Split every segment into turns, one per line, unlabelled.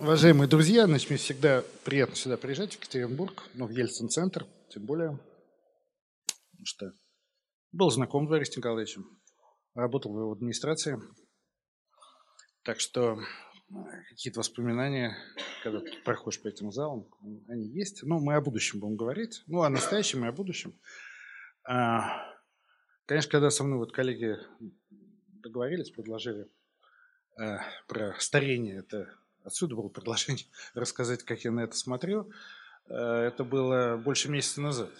Уважаемые друзья, значит, мне всегда приятно сюда приезжать, в Екатеринбург, ну, в Ельцин-центр, тем более, потому что был знаком с Борисом Николаевичем, работал в его администрации. Так что какие-то воспоминания, когда ты проходишь по этим залам, они есть. Ну, мы о будущем будем говорить. Ну, о настоящем и о будущем. А, конечно, когда со мной вот коллеги договорились, предложили э, про старение, это Отсюда было предложение рассказать, как я на это смотрю. Э, это было больше месяца назад.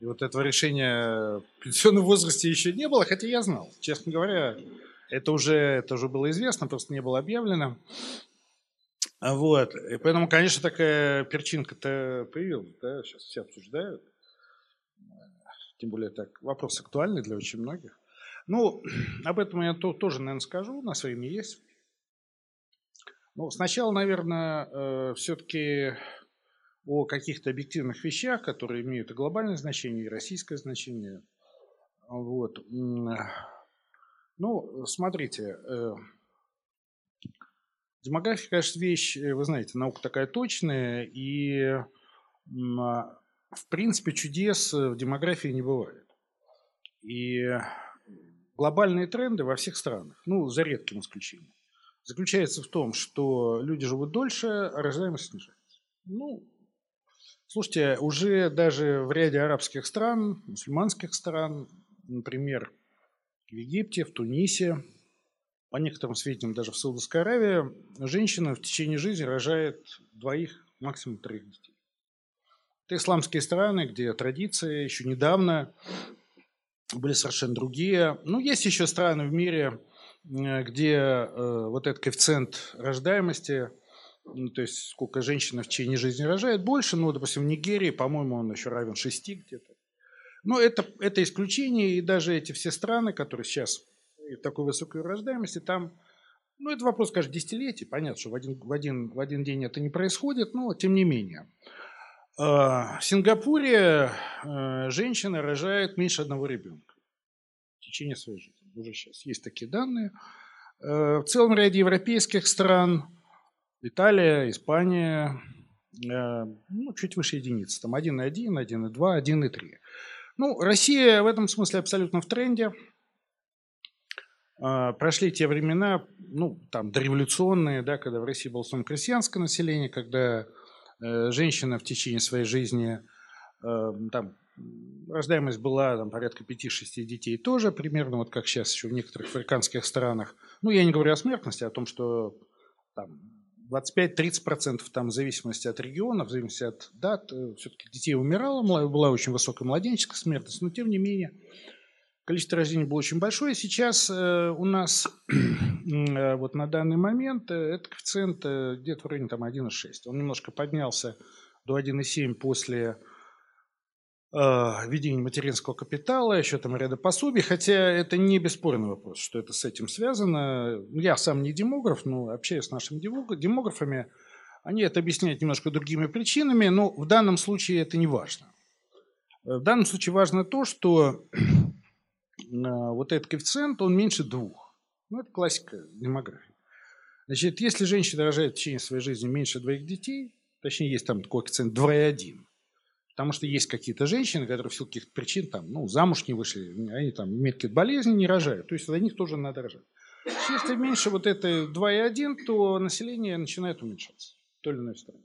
И вот этого решения в пенсионном возрасте еще не было, хотя я знал. Честно говоря, это уже, это уже было известно, просто не было объявлено. Вот. И поэтому, конечно, такая перчинка-то появилась. Да? Сейчас все обсуждают. Тем более, так вопрос актуальный для очень многих. Ну, об этом я тоже, наверное, скажу. У нас время есть. Ну, сначала, наверное, э, все-таки о каких-то объективных вещах, которые имеют и глобальное значение, и российское значение. Вот. Ну, смотрите, э, демография, конечно, вещь, э, вы знаете, наука такая точная, и в принципе чудес в демографии не бывает. И глобальные тренды во всех странах, ну, за редким исключением заключается в том, что люди живут дольше, а рождаемость снижается. Ну, слушайте, уже даже в ряде арабских стран, мусульманских стран, например, в Египте, в Тунисе, по некоторым сведениям даже в Саудовской Аравии, женщина в течение жизни рожает двоих, максимум троих детей. Это исламские страны, где традиции еще недавно были совершенно другие. Ну, есть еще страны в мире, где э, вот этот коэффициент рождаемости, ну, то есть сколько женщина в течение жизни рожает, больше, ну, допустим, в Нигерии, по-моему, он еще равен 6 где-то. Но это, это исключение, и даже эти все страны, которые сейчас в такой высокой рождаемости, там, ну, это вопрос, конечно, десятилетий, понятно, что в один, в один, в один день это не происходит, но тем не менее. Э, в Сингапуре женщина рожает меньше одного ребенка в течение своей жизни уже сейчас есть такие данные. Э, в целом ряде европейских стран, Италия, Испания, э, ну, чуть выше единицы, там 1,1, 1,2, 1,3. Ну, Россия в этом смысле абсолютно в тренде. Э, прошли те времена, ну, там, дореволюционные, да, когда в России было основном крестьянское население, когда женщина в течение своей жизни там, Рождаемость была там, порядка 5-6 детей тоже, примерно вот как сейчас еще в некоторых африканских странах. Ну, я не говорю о смертности, а о том, что там, 25-30% там, в зависимости от региона, в зависимости от дат, э, все-таки детей умирало, была очень высокая младенческая смертность, но тем не менее количество рождений было очень большое. Сейчас э, у нас э, вот на данный момент э, этот коэффициент э, где-то в районе там, 1,6. Он немножко поднялся до 1,7 после введение материнского капитала, еще там ряда пособий, хотя это не бесспорный вопрос, что это с этим связано. Я сам не демограф, но общаюсь с нашими демографами, они это объясняют немножко другими причинами, но в данном случае это не важно. Э, в данном случае важно то, что э, вот этот коэффициент, он меньше двух. Ну, это классика демографии. Значит, если женщина рожает в течение своей жизни меньше двоих детей, точнее, есть там коэффициент 2,1, Потому что есть какие-то женщины, которые в силу каких-то причин там, ну, замуж не вышли, они там имеют какие-то болезни, не рожают. То есть за них тоже надо рожать. Если меньше вот это 2,1, то население начинает уменьшаться в той или иной стране.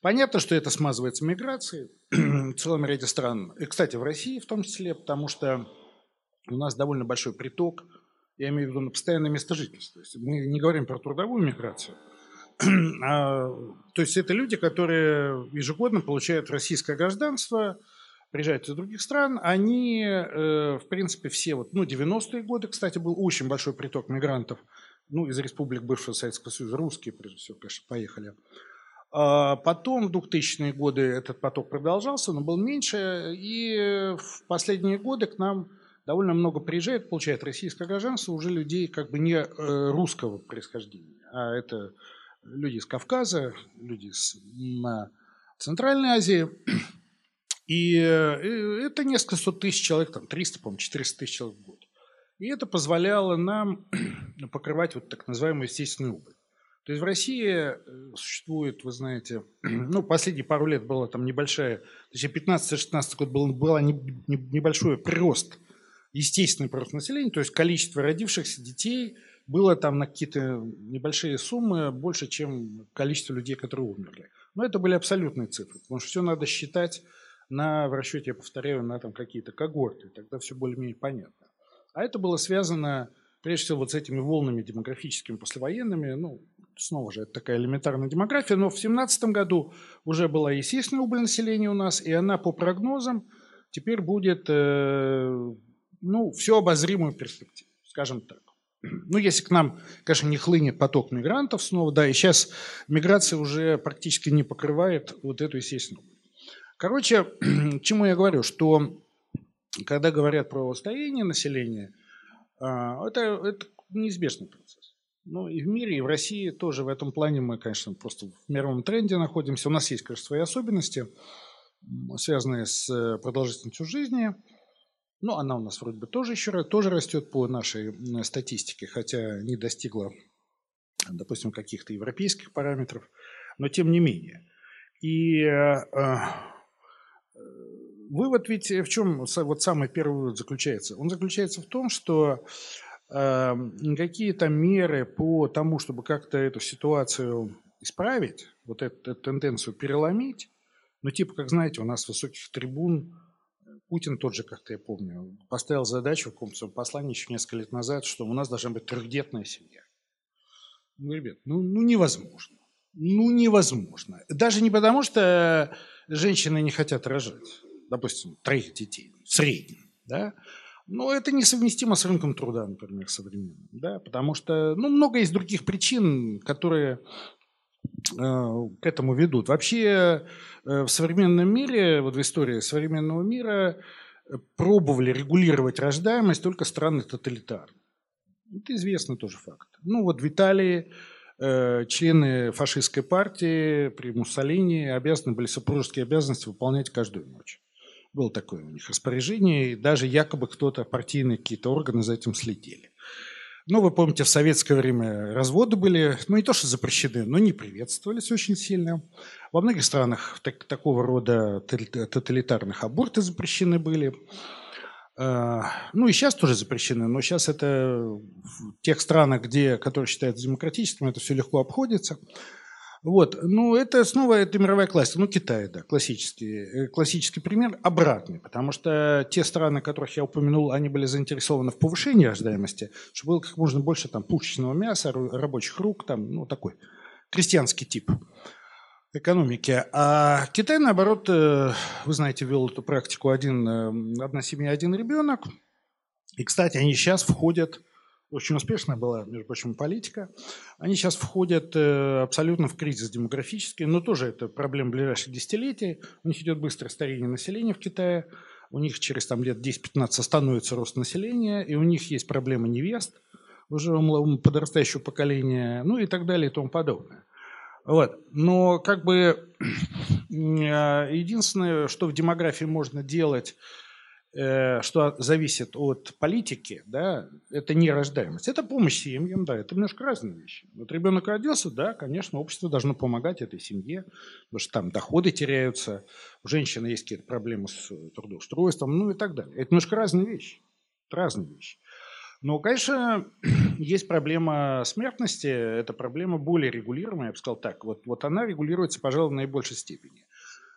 Понятно, что это смазывается миграцией в целом ряде стран. И, кстати, в России в том числе, потому что у нас довольно большой приток, я имею в виду на постоянное место жительства. Мы не говорим про трудовую миграцию – то есть это люди, которые ежегодно получают российское гражданство, приезжают из других стран, они, э, в принципе, все, вот, ну, 90-е годы, кстати, был очень большой приток мигрантов, ну, из республик бывшего Советского Союза, русские, прежде всего, конечно, поехали. А потом, в 2000-е годы, этот поток продолжался, но был меньше, и в последние годы к нам довольно много приезжает, получает российское гражданство уже людей как бы не э, русского происхождения, а это люди из Кавказа, люди из Центральной Азии. И э, это несколько сот тысяч человек, там 300, по-моему, 400 тысяч человек в год. И это позволяло нам покрывать вот так называемую естественную убыль. То есть в России э, существует, вы знаете, ну, последние пару лет была там небольшая, то есть 15-16 год был, был небольшой прирост, естественный прирост населения, то есть количество родившихся детей было там на какие-то небольшие суммы больше, чем количество людей, которые умерли. Но это были абсолютные цифры, потому что все надо считать на, в расчете, я повторяю, на там какие-то когорты, тогда все более-менее понятно. А это было связано, прежде всего, вот с этими волнами демографическими послевоенными, ну, снова же, это такая элементарная демография, но в 2017 году уже была естественная убыль населения у нас, и она по прогнозам теперь будет, э, ну, все обозримую перспективу, скажем так. Ну, если к нам, конечно, не хлынет поток мигрантов снова, да, и сейчас миграция уже практически не покрывает вот эту естественную. Короче, чему я говорю, что когда говорят про старение населения, а, это, это неизбежный процесс. Ну и в мире, и в России тоже в этом плане мы, конечно, просто в мировом тренде находимся. У нас есть, конечно, свои особенности, связанные с э, продолжительностью жизни. Ну, она у нас вроде бы тоже еще тоже растет по нашей статистике, хотя не достигла, допустим, каких-то европейских параметров, но тем не менее. И э, э вывод ведь в чем вот самый первый вывод заключается? Он заключается в том, что Эм, какие-то меры по тому, чтобы как-то эту ситуацию исправить, вот эту, эту тенденцию переломить, ну, типа, как знаете, у нас высоких трибун Путин тот же, как-то я помню, поставил задачу в каком-то послании еще несколько лет назад, что у нас должна быть трехдетная семья. Ну, ребят, ну, ну невозможно. Ну, невозможно. Даже не потому, что женщины не хотят рожать, допустим, троих детей в среднем, да, но это несовместимо с рынком труда, например, современным. Да? Потому что ну, много есть других причин, которые э, к этому ведут. Вообще э, в современном мире, вот в истории современного мира э, пробовали регулировать рождаемость только страны тоталитарные. Это известный тоже факт. Ну вот в Италии э, члены фашистской партии при Муссолини обязаны были супружеские обязанности выполнять каждую ночь. Было такое у них распоряжение, и даже якобы кто-то, партийные какие-то органы за этим следили. Ну, вы помните, в советское время разводы были, ну, не то что запрещены, но не приветствовались очень сильно. Во многих странах так, такого рода тоталитарных аборты запрещены были. А, ну, и сейчас тоже запрещены, но сейчас это в тех странах, где, которые считаются демократическими, это все легко обходится. Вот. Ну, это снова это мировая классика. Ну, Китай, да, классический, э, классический пример обратный, потому что те страны, которых я упомянул, они были заинтересованы в повышении рождаемости, чтобы было как можно больше там пушечного мяса, рабочих рук, там, ну, такой крестьянский тип экономики. А Китай, наоборот, э, вы знаете, ввел эту практику один, э, одна семья, один ребенок. И, кстати, они сейчас входят очень успешная была, между прочим, политика. Они сейчас входят э, абсолютно в кризис демографический, но тоже это проблема ближайших десятилетий. У них идет быстрое старение населения в Китае, у них через там, лет 10-15 остановится рост населения, и у них есть проблема невест уже у подрастающего поколения, ну и так далее и тому подобное. Вот. Но как бы э, единственное, что в демографии можно делать, что зависит от политики, да, это не рождаемость. Это помощь семьям, да, это немножко разные вещи. Вот ребенок родился, да, конечно, общество должно помогать этой семье, потому что там доходы теряются, у женщины есть какие-то проблемы с трудоустройством, ну и так далее. Это немножко разные вещи. Это разные вещи. Но, конечно, есть проблема смертности, это проблема более регулируемая, я бы сказал так. Вот, вот она регулируется, пожалуй, в наибольшей степени.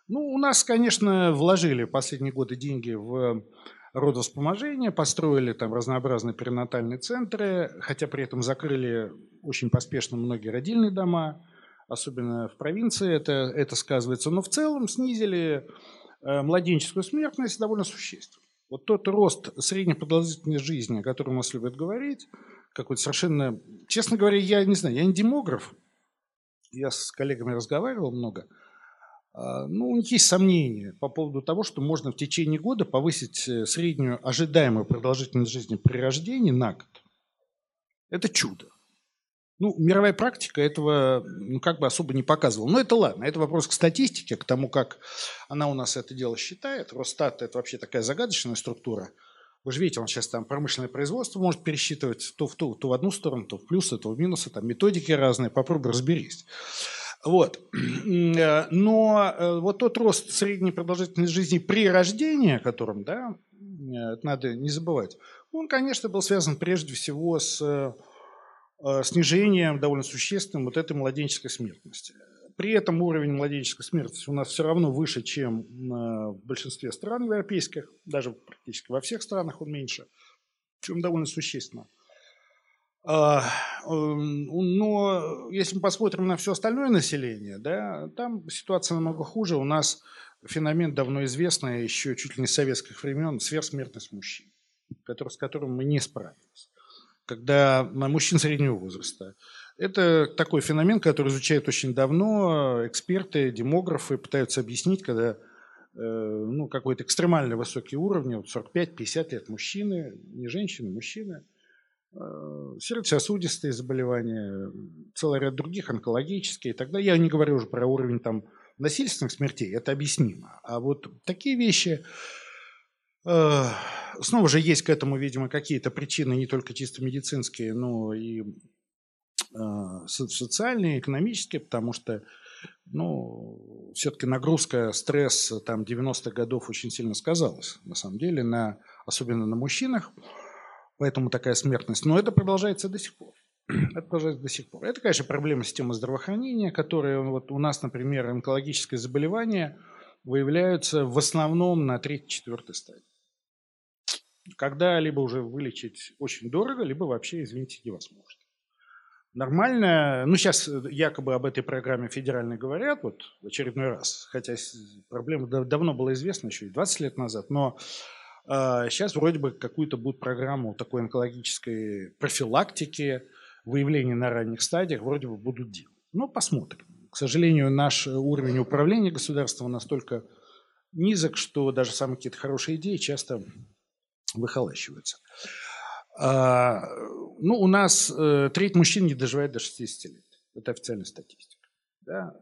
Ну, у нас, конечно, вложили последние годы деньги в родовспоможение, построили там разнообразные перинатальные центры, хотя при этом закрыли очень поспешно многие родильные дома, особенно в провинции это, это сказывается. Но в целом снизили э, младенческую смертность довольно существенно. Вот тот рост средней продолжительности жизни, о котором у нас любят говорить, какой-то совершенно... Честно говоря, я не знаю, я не демограф, я с коллегами разговаривал много – ну, у них есть сомнения по поводу того, что можно в течение года повысить э, среднюю ожидаемую продолжительность жизни при рождении на год. Это чудо. Ну, мировая практика этого ну, как бы особо не показывала. Но это ладно, это вопрос к статистике, к тому, как она у нас это дело считает. Росстат – это вообще такая загадочная структура. Вы же видите, он сейчас там промышленное производство может пересчитывать то в, ту, то в одну сторону, то в плюсы, то в минусы, там методики разные, попробуй разберись. Вот. Э, но э, вот тот рост средней продолжительности жизни при рождении, о котором, да, это надо не забывать, он, конечно, был связан прежде всего с снижением довольно существенным вот этой младенческой смертности. При этом уровень младенческой смертности у нас все равно выше, чем в большинстве стран европейских, даже практически во всех странах он меньше, чем довольно существенно. А, но если мы посмотрим на все остальное население, да, там ситуация намного хуже. У нас феномен давно известный, еще чуть ли не с советских времен, сверхсмертность мужчин, который, с которым мы не справились. Когда мужчин среднего возраста это такой феномен, который изучают очень давно. Эксперты, демографы пытаются объяснить, когда э, ну, какой-то экстремально высокий уровень, 45-50 лет мужчины, не женщины, мужчины, сердечно-сосудистые заболевания, целый ряд других, онкологические и так далее. Я не говорю уже про уровень там, насильственных смертей, это объяснимо. А вот такие вещи, э, снова же есть к этому, видимо, какие-то причины, не только чисто медицинские, но и а, социальные, экономические, потому что ну, все-таки нагрузка, стресс там 90-х годов очень сильно сказалась, на самом деле, на, особенно на мужчинах, поэтому такая смертность. Но это продолжается до сих пор. Это продолжается до сих пор. Это, конечно, проблема системы здравоохранения, которая вот у нас, например, онкологическое заболевание выявляются в основном на третьей-четвертой стадии. Когда либо уже вылечить очень дорого, либо вообще, извините, невозможно нормально. Ну, сейчас э, якобы об этой программе федеральной говорят, вот в очередной раз, хотя проблема давно была известна, еще и 20 лет назад, но сейчас вроде бы какую-то будет программу такой онкологической профилактики, выявления на ранних стадиях вроде бы будут делать. Ну, посмотрим. К сожалению, наш уровень управления государством настолько низок, что даже самые какие-то хорошие идеи часто выхолащиваются. А, ну, у нас э, треть мужчин не доживает до 60 лет. Это официальная статистика. Да?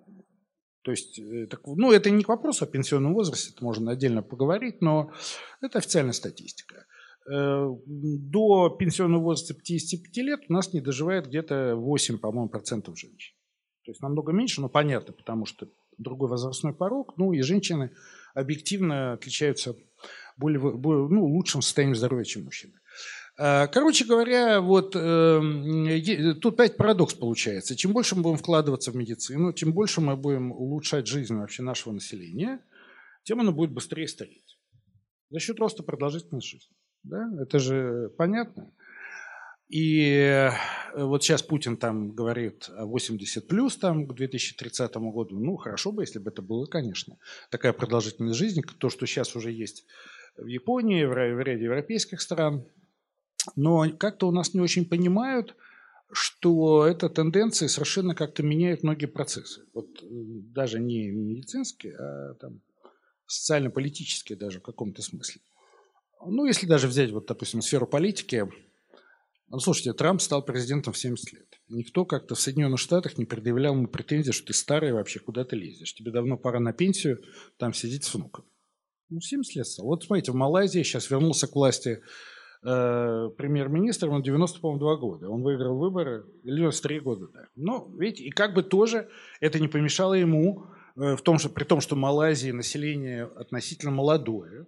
То есть, э, так, ну, это не к вопросу о пенсионном возрасте, это можно отдельно поговорить, но это официальная статистика. Э, до пенсионного возраста 55 лет у нас не доживает где-то 8, по-моему, процентов женщин. То есть намного меньше, но понятно, потому что другой возрастной порог, ну и женщины объективно отличаются более, более ну, лучшим состоянием здоровья, чем мужчины. Э, короче говоря, вот э, тут опять парадокс получается. Чем больше мы будем вкладываться в медицину, чем больше мы будем улучшать жизнь вообще нашего населения, тем оно будет быстрее стареть. За счет роста продолжительности жизни. Да? Это же понятно. И э, вот сейчас Путин там говорит о 80 плюс там, к 2030 году. Ну, хорошо бы, если бы это было, конечно. Такая продолжительность жизни, то, что сейчас уже есть в Японии, в ряде европейских стран – но как-то у нас не очень понимают, что эта тенденция совершенно как-то меняет многие процессы. Вот э, даже не медицинские, а там социально-политические даже в каком-то смысле. Ну, если даже взять, вот, допустим, сферу политики, ну, слушайте, Трамп стал президентом в 70 лет. Никто как-то в Соединенных Штатах не предъявлял ему претензий, что ты старый вообще, куда ты лезешь. Тебе давно пора на пенсию, там сидеть с внуком. Ну, 70 лет стал. Вот смотрите, в Малайзии сейчас вернулся к власти э, премьер-министром, он 90, по-моему, 2 года. Он выиграл выборы, или 93 года, да. Но, видите, и как бы тоже это не помешало ему, э, в том, что, при том, что Малайзии население относительно молодое,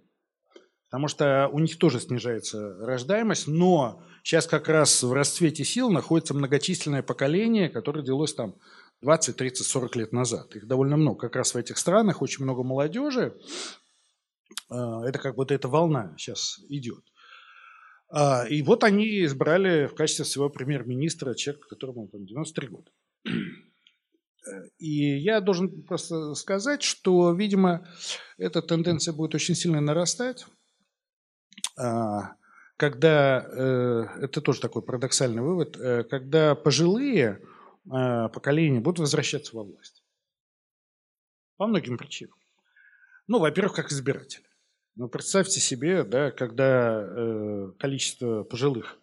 потому что у них тоже снижается рождаемость, но сейчас как раз в расцвете сил находится многочисленное поколение, которое родилось там 20, 30, 40 лет назад. Их довольно много. Как раз в этих странах очень много молодежи. Э, это как вот эта волна сейчас идет. А, и вот они избрали в качестве своего премьер-министра человека, которому там 93 года. И я должен просто сказать, что, видимо, эта тенденция будет очень сильно нарастать, а, когда, э, это тоже такой парадоксальный вывод, э, когда пожилые а, поколения будут возвращаться во власть. По многим причинам. Ну, во-первых, как избиратели. Ну, представьте себе, да, когда э, количество пожилых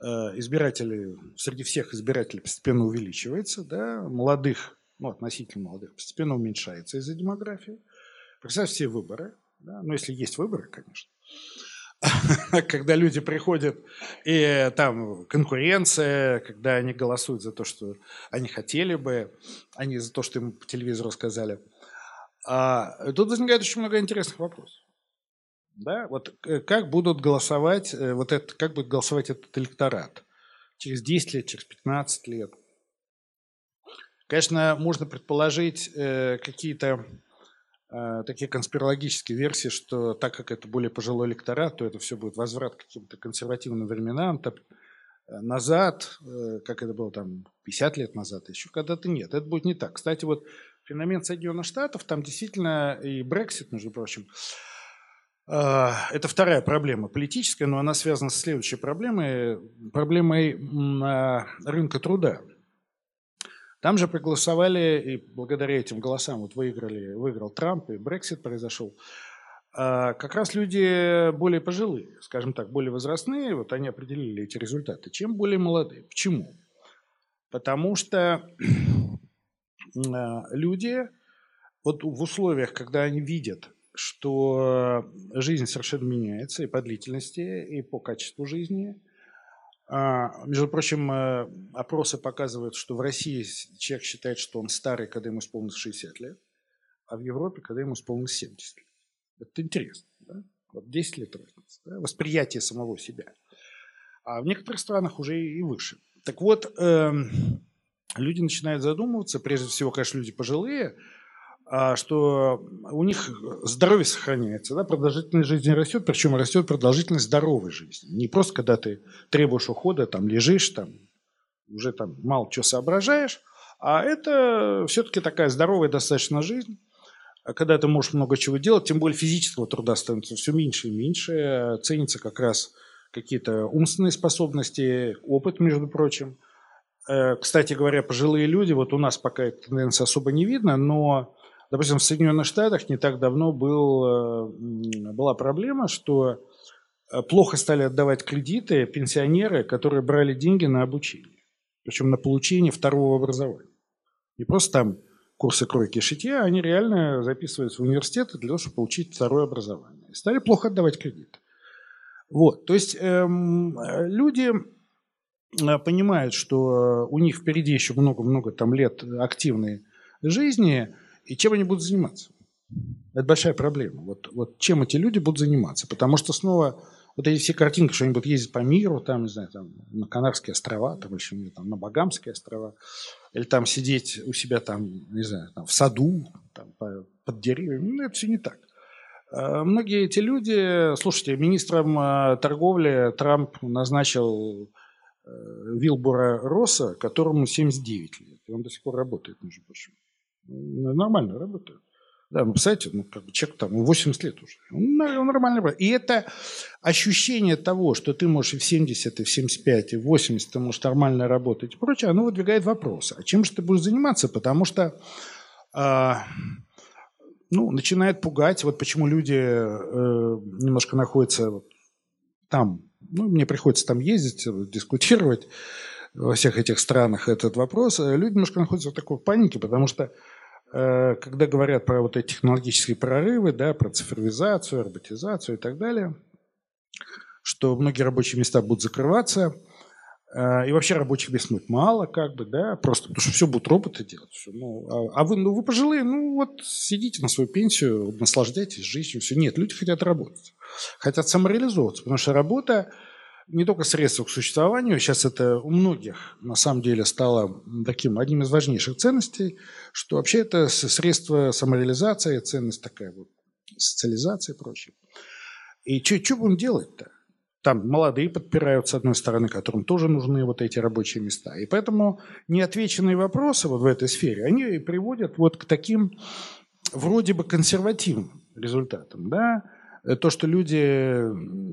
э, избирателей среди всех избирателей постепенно увеличивается, да, молодых, ну, относительно молодых, постепенно уменьшается из-за демографии. Представьте себе выборы, да, ну, если есть выборы, конечно. когда люди приходят, и там конкуренция, когда они голосуют за то, что они хотели бы, а не за то, что им по телевизору сказали. А тут возникает очень много интересных вопросов. Да? Вот э, как будут голосовать, э, вот это, как будет голосовать этот электорат? Через 10 лет, через 15 лет? Конечно, можно предположить э, какие-то э, такие конспирологические версии, что так как это более пожилой электорат, то это все будет возврат к каким-то консервативным временам, так, э, назад, э, как это было там 50 лет назад, еще когда-то нет. Это будет не так. Кстати, вот феномен Соединенных Штатов, там действительно и Брексит, между прочим, э, это вторая проблема политическая, но она связана с следующей проблемой, проблемой э, рынка труда. Там же проголосовали, и благодаря этим голосам вот выиграли, выиграл Трамп, и Брексит произошел. А как раз люди более пожилые, скажем так, более возрастные, вот они определили эти результаты, чем более молодые. Почему? Потому что а, люди вот в условиях, когда они видят, что жизнь совершенно меняется и по длительности, и по качеству жизни – а, между прочим, э, опросы показывают, что в России человек считает, что он старый, когда ему исполнилось 60 лет, а в Европе, когда ему исполнилось 70 лет. Это интересно. Да? Вот 10 лет разница. Да? Восприятие самого себя. А в некоторых странах уже и выше. Так вот, эм, люди начинают задумываться, прежде всего, конечно, люди пожилые – что у них здоровье сохраняется, да, продолжительность жизни растет, причем растет продолжительность здоровой жизни. Не просто когда ты требуешь ухода, там лежишь, там уже там мало чего соображаешь, а это все-таки такая здоровая достаточно жизнь, когда ты можешь много чего делать, тем более физического труда становится все меньше и меньше, ценятся как раз какие-то умственные способности, опыт, между прочим. Э, кстати говоря, пожилые люди, вот у нас пока эта тенденция особо не видно, но Допустим, в Соединенных Штатах не так давно был, э, была проблема, что э, плохо стали отдавать кредиты пенсионеры, которые брали деньги на обучение. Причем на получение второго образования. Не просто там курсы кройки и шитья, они реально записывались в университеты для того, чтобы получить второе образование. И стали плохо отдавать кредиты. Вот, то есть эм, люди э, понимают, что у них впереди еще много-много там лет активной жизни, и чем они будут заниматься? Это большая проблема. Вот, вот чем эти люди будут заниматься? Потому что снова вот эти все картинки, что они будут ездить по миру, там, не знаю, там, на Канарские острова, там, еще, там, на Багамские острова, или там сидеть у себя там, не знаю, там, в саду, там, под деревьями, ну, это все не так. А многие эти люди, слушайте, министром а, торговли Трамп назначил э, Вилбура Росса, которому 79 лет, и он до сих пор работает, между прочим. Нормально работает. Да, ну, представляете, ну, как бы человек там 80 лет уже. Он, он нормально работает. И это ощущение того, что ты можешь и в 70, и в 75, и в 80 ты можешь нормально работать и прочее, оно выдвигает вопросы. А чем же ты будешь заниматься? Потому что а, ну, начинает пугать, вот почему люди э, немножко находятся вот там. Ну, мне приходится там ездить, дискутировать во всех этих странах этот вопрос. Люди немножко находятся в такой панике, потому что Э, когда говорят про вот эти технологические прорывы, да, про цифровизацию, роботизацию и так далее, что многие рабочие места будут закрываться, э, и вообще рабочих мест будет мало, как бы, да, просто потому что все будут роботы делать. Все. Ну, а, а вы, ну, вы пожилые, ну вот сидите на свою пенсию, наслаждайтесь жизнью, все. Нет, люди хотят работать, хотят самореализовываться, потому что работа не только средство к существованию, сейчас это у многих на самом деле стало таким одним из важнейших ценностей, что вообще это средство самореализации, ценность такая вот, социализация и прочее. И что будем делать-то? Там молодые подпирают, с одной стороны, которым тоже нужны вот эти рабочие места. И поэтому неотвеченные вопросы вот в этой сфере, они приводят вот к таким вроде бы консервативным результатам. Да? Э, то, что люди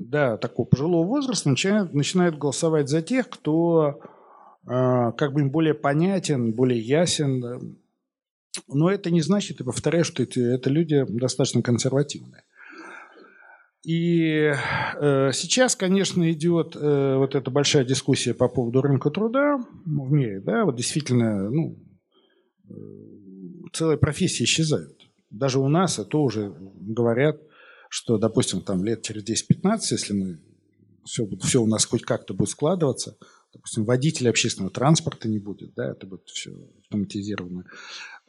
да, такого пожилого возраста начинают, начинают голосовать за тех, кто э, как бы им более понятен, более ясен. Но это не значит, и повторяю, что эти, это люди достаточно консервативные. И э, сейчас, конечно, идет э, вот эта большая дискуссия по поводу рынка труда в мире. Да, вот действительно, ну, э, целые профессии исчезают. Даже у нас это уже говорят что, допустим, там лет через 10-15, если мы все, все у нас хоть как-то будет складываться, допустим, водителя общественного транспорта не будет, да, это будет все автоматизировано.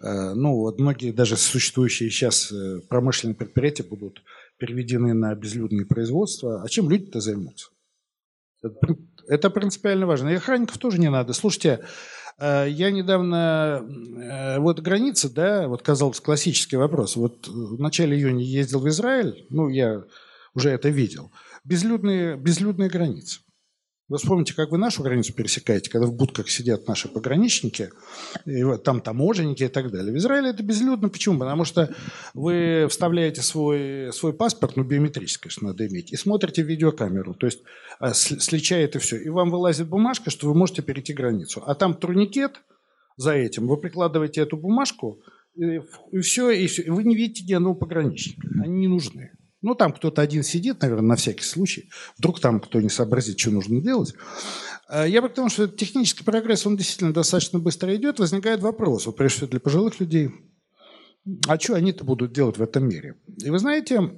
Э, ну, вот многие даже существующие сейчас э, промышленные предприятия будут переведены на безлюдные производства. А чем люди-то займутся? Это, принципиально важно. И охранников тоже не надо. Слушайте, я недавно, вот граница, да, вот казалось классический вопрос. Вот в начале июня ездил в Израиль, ну, я уже это видел. Безлюдные, безлюдные границы. Вы вспомните, как вы нашу границу пересекаете, когда в будках сидят наши пограничники, и вот там таможенники и так далее. В Израиле это безлюдно. Почему? Потому что вы вставляете свой, свой паспорт, ну, биометрический, конечно, надо иметь, и смотрите видеокамеру. То есть а, сличает и все. И вам вылазит бумажка, что вы можете перейти границу. А там турникет за этим. Вы прикладываете эту бумажку, и, и все, и все. И вы не видите ни одного пограничника. Они не нужны. Ну, там кто-то один сидит, наверное, на всякий случай. Вдруг там кто не сообразит, что нужно делать. А я бы к тому, что технический прогресс, он действительно достаточно быстро идет. Возникает вопрос, вот прежде всего для пожилых людей, а что они-то будут делать в этом мире? И вы знаете,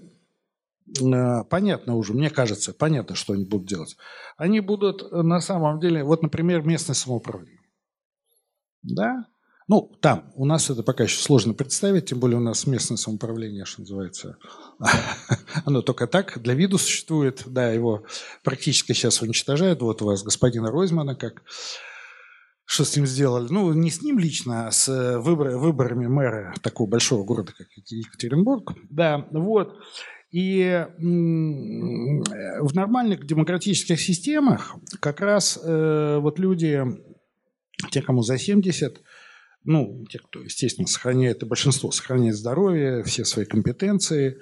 э, понятно уже, мне кажется, понятно, что они будут делать. Они будут э, на самом деле, вот, например, местное самоуправление. Да? Ну, там. У нас это пока еще сложно представить, тем более у нас местное самоуправление, что называется, оно только так, для виду существует. Да, его практически сейчас уничтожают. Вот у вас господина Ройзмана, как что с ним сделали? Ну, не с ним лично, а с выбор, выборами мэра такого большого города, как Екатеринбург. Да, вот. И в нормальных демократических системах как раз э, вот люди, те, кому за 70, ну, те, кто, естественно, сохраняет, и большинство сохраняет здоровье, все свои компетенции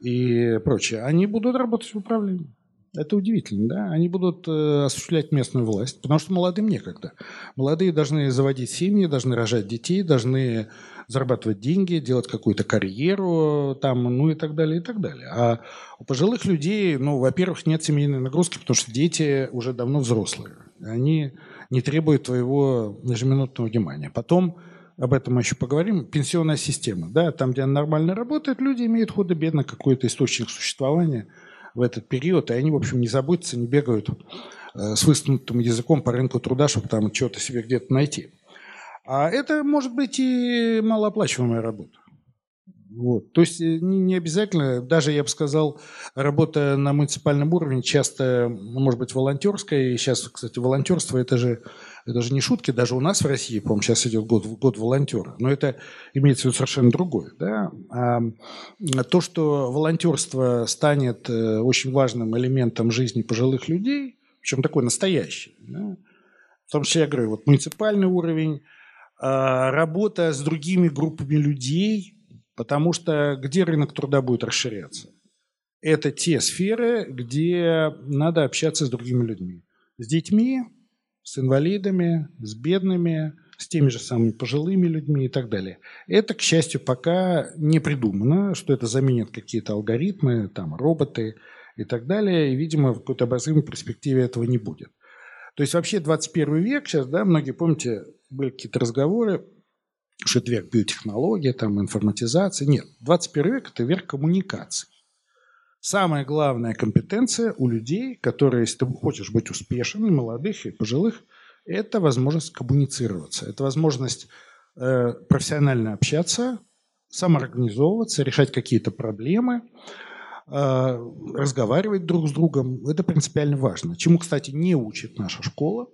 и прочее, они будут работать в управлении. Это удивительно, да? Они будут э, осуществлять местную власть, потому что молодым некогда. Молодые должны заводить семьи, должны рожать детей, должны зарабатывать деньги, делать какую-то карьеру, там, ну и так далее, и так далее. А у пожилых людей, ну, во-первых, нет семейной нагрузки, потому что дети уже давно взрослые. Они не требует твоего ежеминутного внимания. Потом, об этом мы еще поговорим, пенсионная система. Да, там, где она нормально работает, люди имеют худо-бедно какой-то источник существования в этот период, и они, в общем, не заботятся, не бегают э, с высунутым языком по рынку труда, чтобы там что-то себе где-то найти. А это может быть и малооплачиваемая работа. Вот. То есть э, не, не обязательно, даже я бы сказал, работа на муниципальном уровне часто, ну, может быть, волонтерская. И сейчас, кстати, волонтерство это же, это же не шутки. Даже у нас в России, по-моему, сейчас идет год, год волонтера. Но это имеется в виду совершенно другое. Да? А то, что волонтерство станет э, очень важным элементом жизни пожилых людей, причем такой настоящий, да? в том числе, я говорю, вот муниципальный уровень, а, работа с другими группами людей – Потому что где рынок труда будет расширяться? Это те сферы, где надо общаться с другими людьми. С детьми, с инвалидами, с бедными, с теми же самыми пожилыми людьми и так далее. Это, к счастью, пока не придумано, что это заменит какие-то алгоритмы, там, роботы и так далее. И, видимо, в какой-то обозримой перспективе этого не будет. То есть вообще 21 век сейчас, да, многие, помните, были какие-то разговоры, что это век биотехнологии, там, информатизации. Нет, 21 век – это век коммуникаций. Самая главная компетенция у людей, которые, если ты хочешь быть успешным, и молодых, и пожилых, это возможность коммуницироваться. Это возможность э, профессионально общаться, самоорганизовываться, решать какие-то проблемы, э, разговаривать друг с другом. Это принципиально важно. Чему, кстати, не учит наша школа,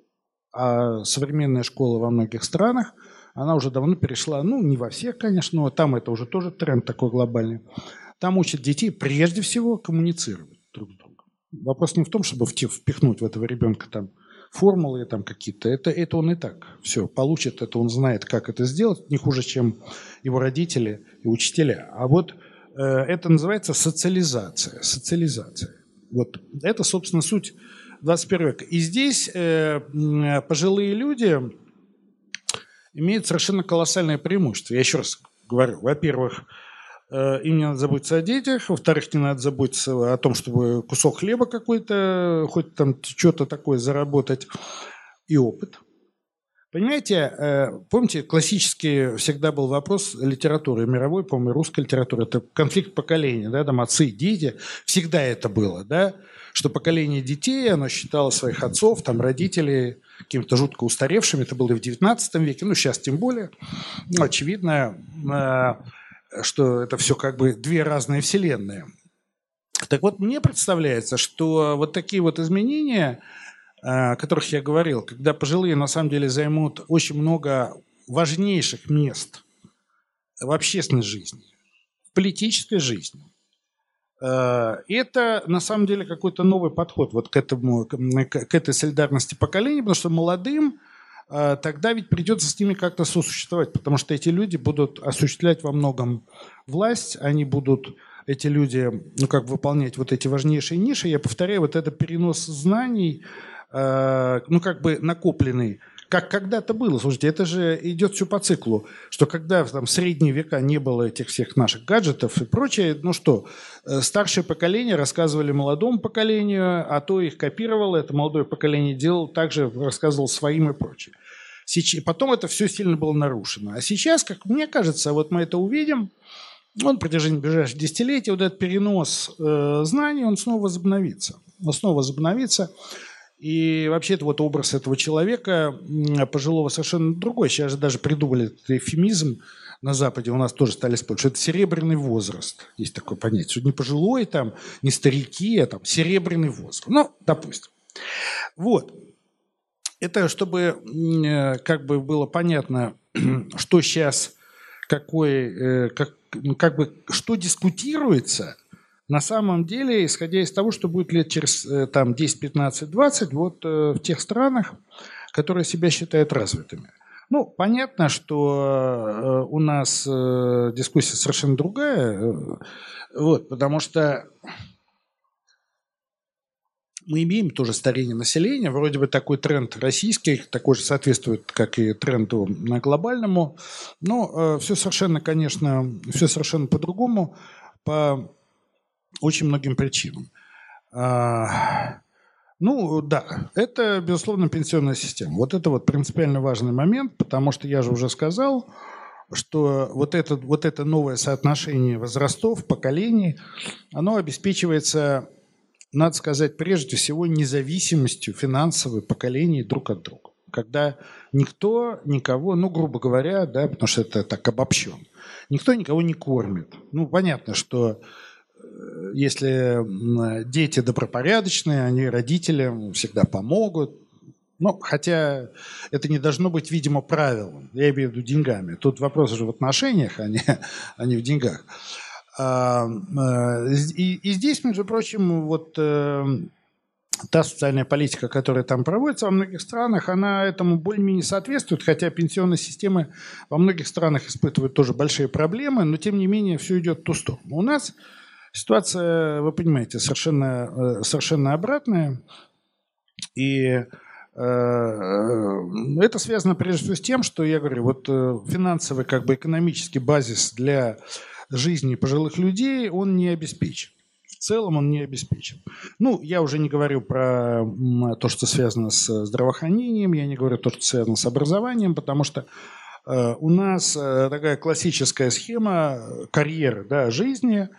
а современная школа во многих странах – она уже давно перешла, ну, не во всех, конечно, но там это уже тоже тренд такой глобальный. Там учат детей прежде всего коммуницировать друг с другом. Вопрос не в том, чтобы впихнуть в этого ребенка там формулы там какие-то. Это, это он и так все получит, это он знает, как это сделать, не хуже, чем его родители и учителя. А вот э, это называется социализация. Социализация. Вот это, собственно, суть 21 века. И здесь э, пожилые люди имеет совершенно колоссальное преимущество. Я еще раз говорю, во-первых, э, им не надо заботиться о детях, во-вторых, не надо заботиться о том, чтобы кусок хлеба какой-то, хоть там что-то такое заработать, и опыт. Понимаете, э, помните, классический всегда был вопрос литературы мировой, по-моему, русской литературы, это конфликт поколений, да, там отцы, дети, всегда это было, да, что поколение детей, оно считало своих отцов, там, родителей какими-то жутко устаревшими, это было и в XIX веке, ну, сейчас тем более, ну, очевидно, э, что это все как бы две разные вселенные. Так вот, мне представляется, что вот такие вот изменения – о которых я говорил, когда пожилые на самом деле займут очень много важнейших мест в общественной жизни, в политической жизни. Э, это на самом деле какой-то новый подход вот к, этому, к этой солидарности поколений, потому что молодым э, тогда ведь придется с ними как-то сосуществовать, потому что эти люди будут осуществлять во многом власть, они будут эти люди, ну, как выполнять вот эти важнейшие ниши. Я повторяю, вот это перенос знаний, Э, ну, как бы накопленный, как когда-то было. Слушайте, это же идет все по циклу, что когда там, в средние века не было этих всех наших гаджетов и прочее, ну что, старшее поколение рассказывали молодому поколению, а то их копировало, это молодое поколение делало, также рассказывал своим и прочее. Сейчас, потом это все сильно было нарушено. А сейчас, как мне кажется, вот мы это увидим, он на протяжении ближайших десятилетий, вот этот перенос э, знаний, он снова возобновится. Он снова возобновится. И вообще это вот образ этого человека, пожилого, совершенно другой. Сейчас же даже придумали этот эфемизм на Западе, у нас тоже стали спорить, что это серебряный возраст. Есть такое понятие, не пожилой, там, не старики, а там серебряный возраст. Ну, допустим. Вот. Это чтобы э, как бы было понятно, что сейчас, какой, э, как, как бы, что дискутируется – на самом деле, исходя из того, что будет лет через э, там, 10, 15, 20, вот в тех странах, которые себя считают развитыми. Ну, понятно, что э, у нас дискуссия совершенно другая, вот, потому что мы имеем тоже старение населения, вроде бы такой тренд российский, такой же соответствует, как и тренду на глобальному, но все совершенно, конечно, все совершенно по-другому, по очень многим причинам. А, ну, да, это, безусловно, пенсионная система. Вот это вот принципиально важный момент, потому что я же уже сказал, что вот это, вот это новое соотношение возрастов, поколений, оно обеспечивается, надо сказать, прежде всего независимостью финансовой поколений друг от друга. Когда никто никого, ну, грубо говоря, да, потому что это так обобщен, никто никого не кормит. Ну, понятно, что если дети добропорядочные, они родителям всегда помогут. Ну, хотя это не должно быть, видимо, правилом. Я имею в виду деньгами. Тут вопрос уже в отношениях, а не, а не в деньгах. А, э, и, и здесь, между прочим, вот э, та социальная политика, которая там проводится во многих странах, она этому более-менее соответствует, хотя пенсионные системы во многих странах испытывают тоже большие проблемы, но тем не менее все идет в ту сторону. У нас Ситуация, вы понимаете, совершенно, э, совершенно обратная. И э, это связано прежде всего с тем, что я говорю, вот э, финансовый, как бы экономический базис для жизни пожилых людей, он не обеспечен. В целом он не обеспечен. Ну, я уже не говорю про то, что связано с здравоохранением, я не говорю то, что связано с образованием, потому что у нас такая классическая схема карьеры да, жизни –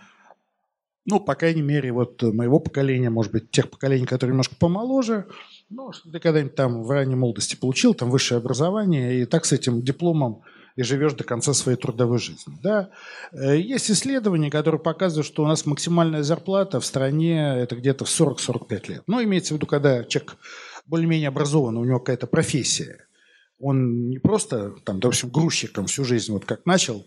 ну, по крайней мере, вот моего поколения, может быть, тех поколений, которые немножко помоложе, ну, ты когда-нибудь там в ранней молодости получил там высшее образование, и так с этим дипломом и живешь до конца своей трудовой жизни. Да? Э, есть исследования, которые показывают, что у нас максимальная зарплата в стране это где-то в 40-45 лет. Ну, имеется в виду, когда человек более-менее образован, у него какая-то профессия. Он не просто, там, допустим, грузчиком всю жизнь, вот как начал,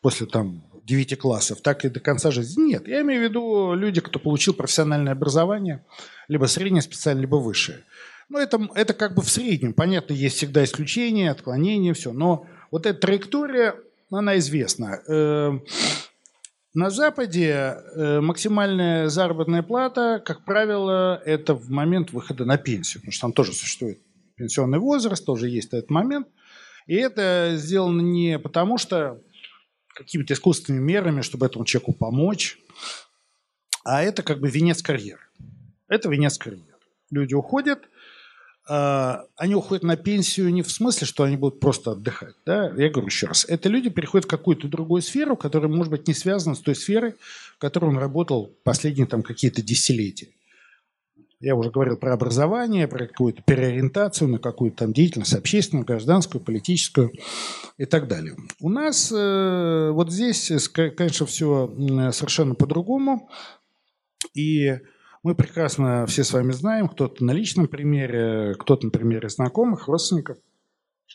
после там 9 классов, так и до конца жизни. Нет, я имею в виду люди, кто получил профессиональное образование, либо среднее специальное, либо высшее. Ну, это, это как бы в среднем. Понятно, есть всегда исключения, отклонения, все. Но вот эта траектория, она известна. Э, на Западе э, максимальная заработная плата, как правило, это в момент выхода на пенсию, потому что там тоже существует пенсионный возраст, тоже есть этот момент. И это сделано не потому, что какими-то искусственными мерами, чтобы этому человеку помочь. А это как бы венец карьеры. Это венец карьеры. Люди уходят, а, они уходят на пенсию не в смысле, что они будут просто отдыхать. Да? Я говорю еще раз, это люди переходят в какую-то другую сферу, которая, может быть, не связана с той сферой, в которой он работал последние там, какие-то десятилетия. Я уже говорил про образование, про какую-то переориентацию на какую-то там деятельность общественную, гражданскую, политическую и так далее. У нас э, вот здесь, конечно, все совершенно по-другому. И мы прекрасно все с вами знаем, кто-то на личном примере, кто-то на примере знакомых, родственников.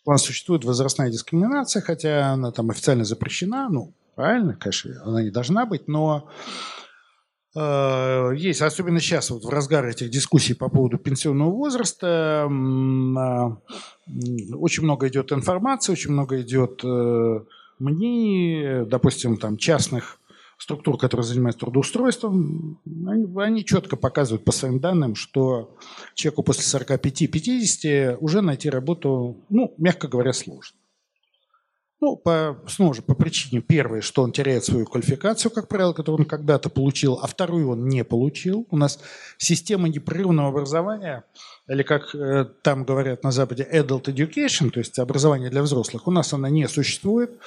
У нас существует возрастная дискриминация, хотя она там официально запрещена. Ну, правильно, конечно, она не должна быть, но э, есть, особенно сейчас, вот в разгар этих дискуссий по поводу пенсионного возраста, э, очень много идет информации, очень много идет э, мнений, допустим, там частных структур, которые занимаются трудоустройством, они, они четко показывают по своим данным, что человеку после 45-50 уже найти работу, ну, мягко говоря, сложно. Ну, по, снова же, по причине первой, что он теряет свою квалификацию, как правило, которую он когда-то получил, а вторую он не получил. У нас система непрерывного образования, или как э, там говорят на Западе, adult education, то есть образование для взрослых, у нас она не существует.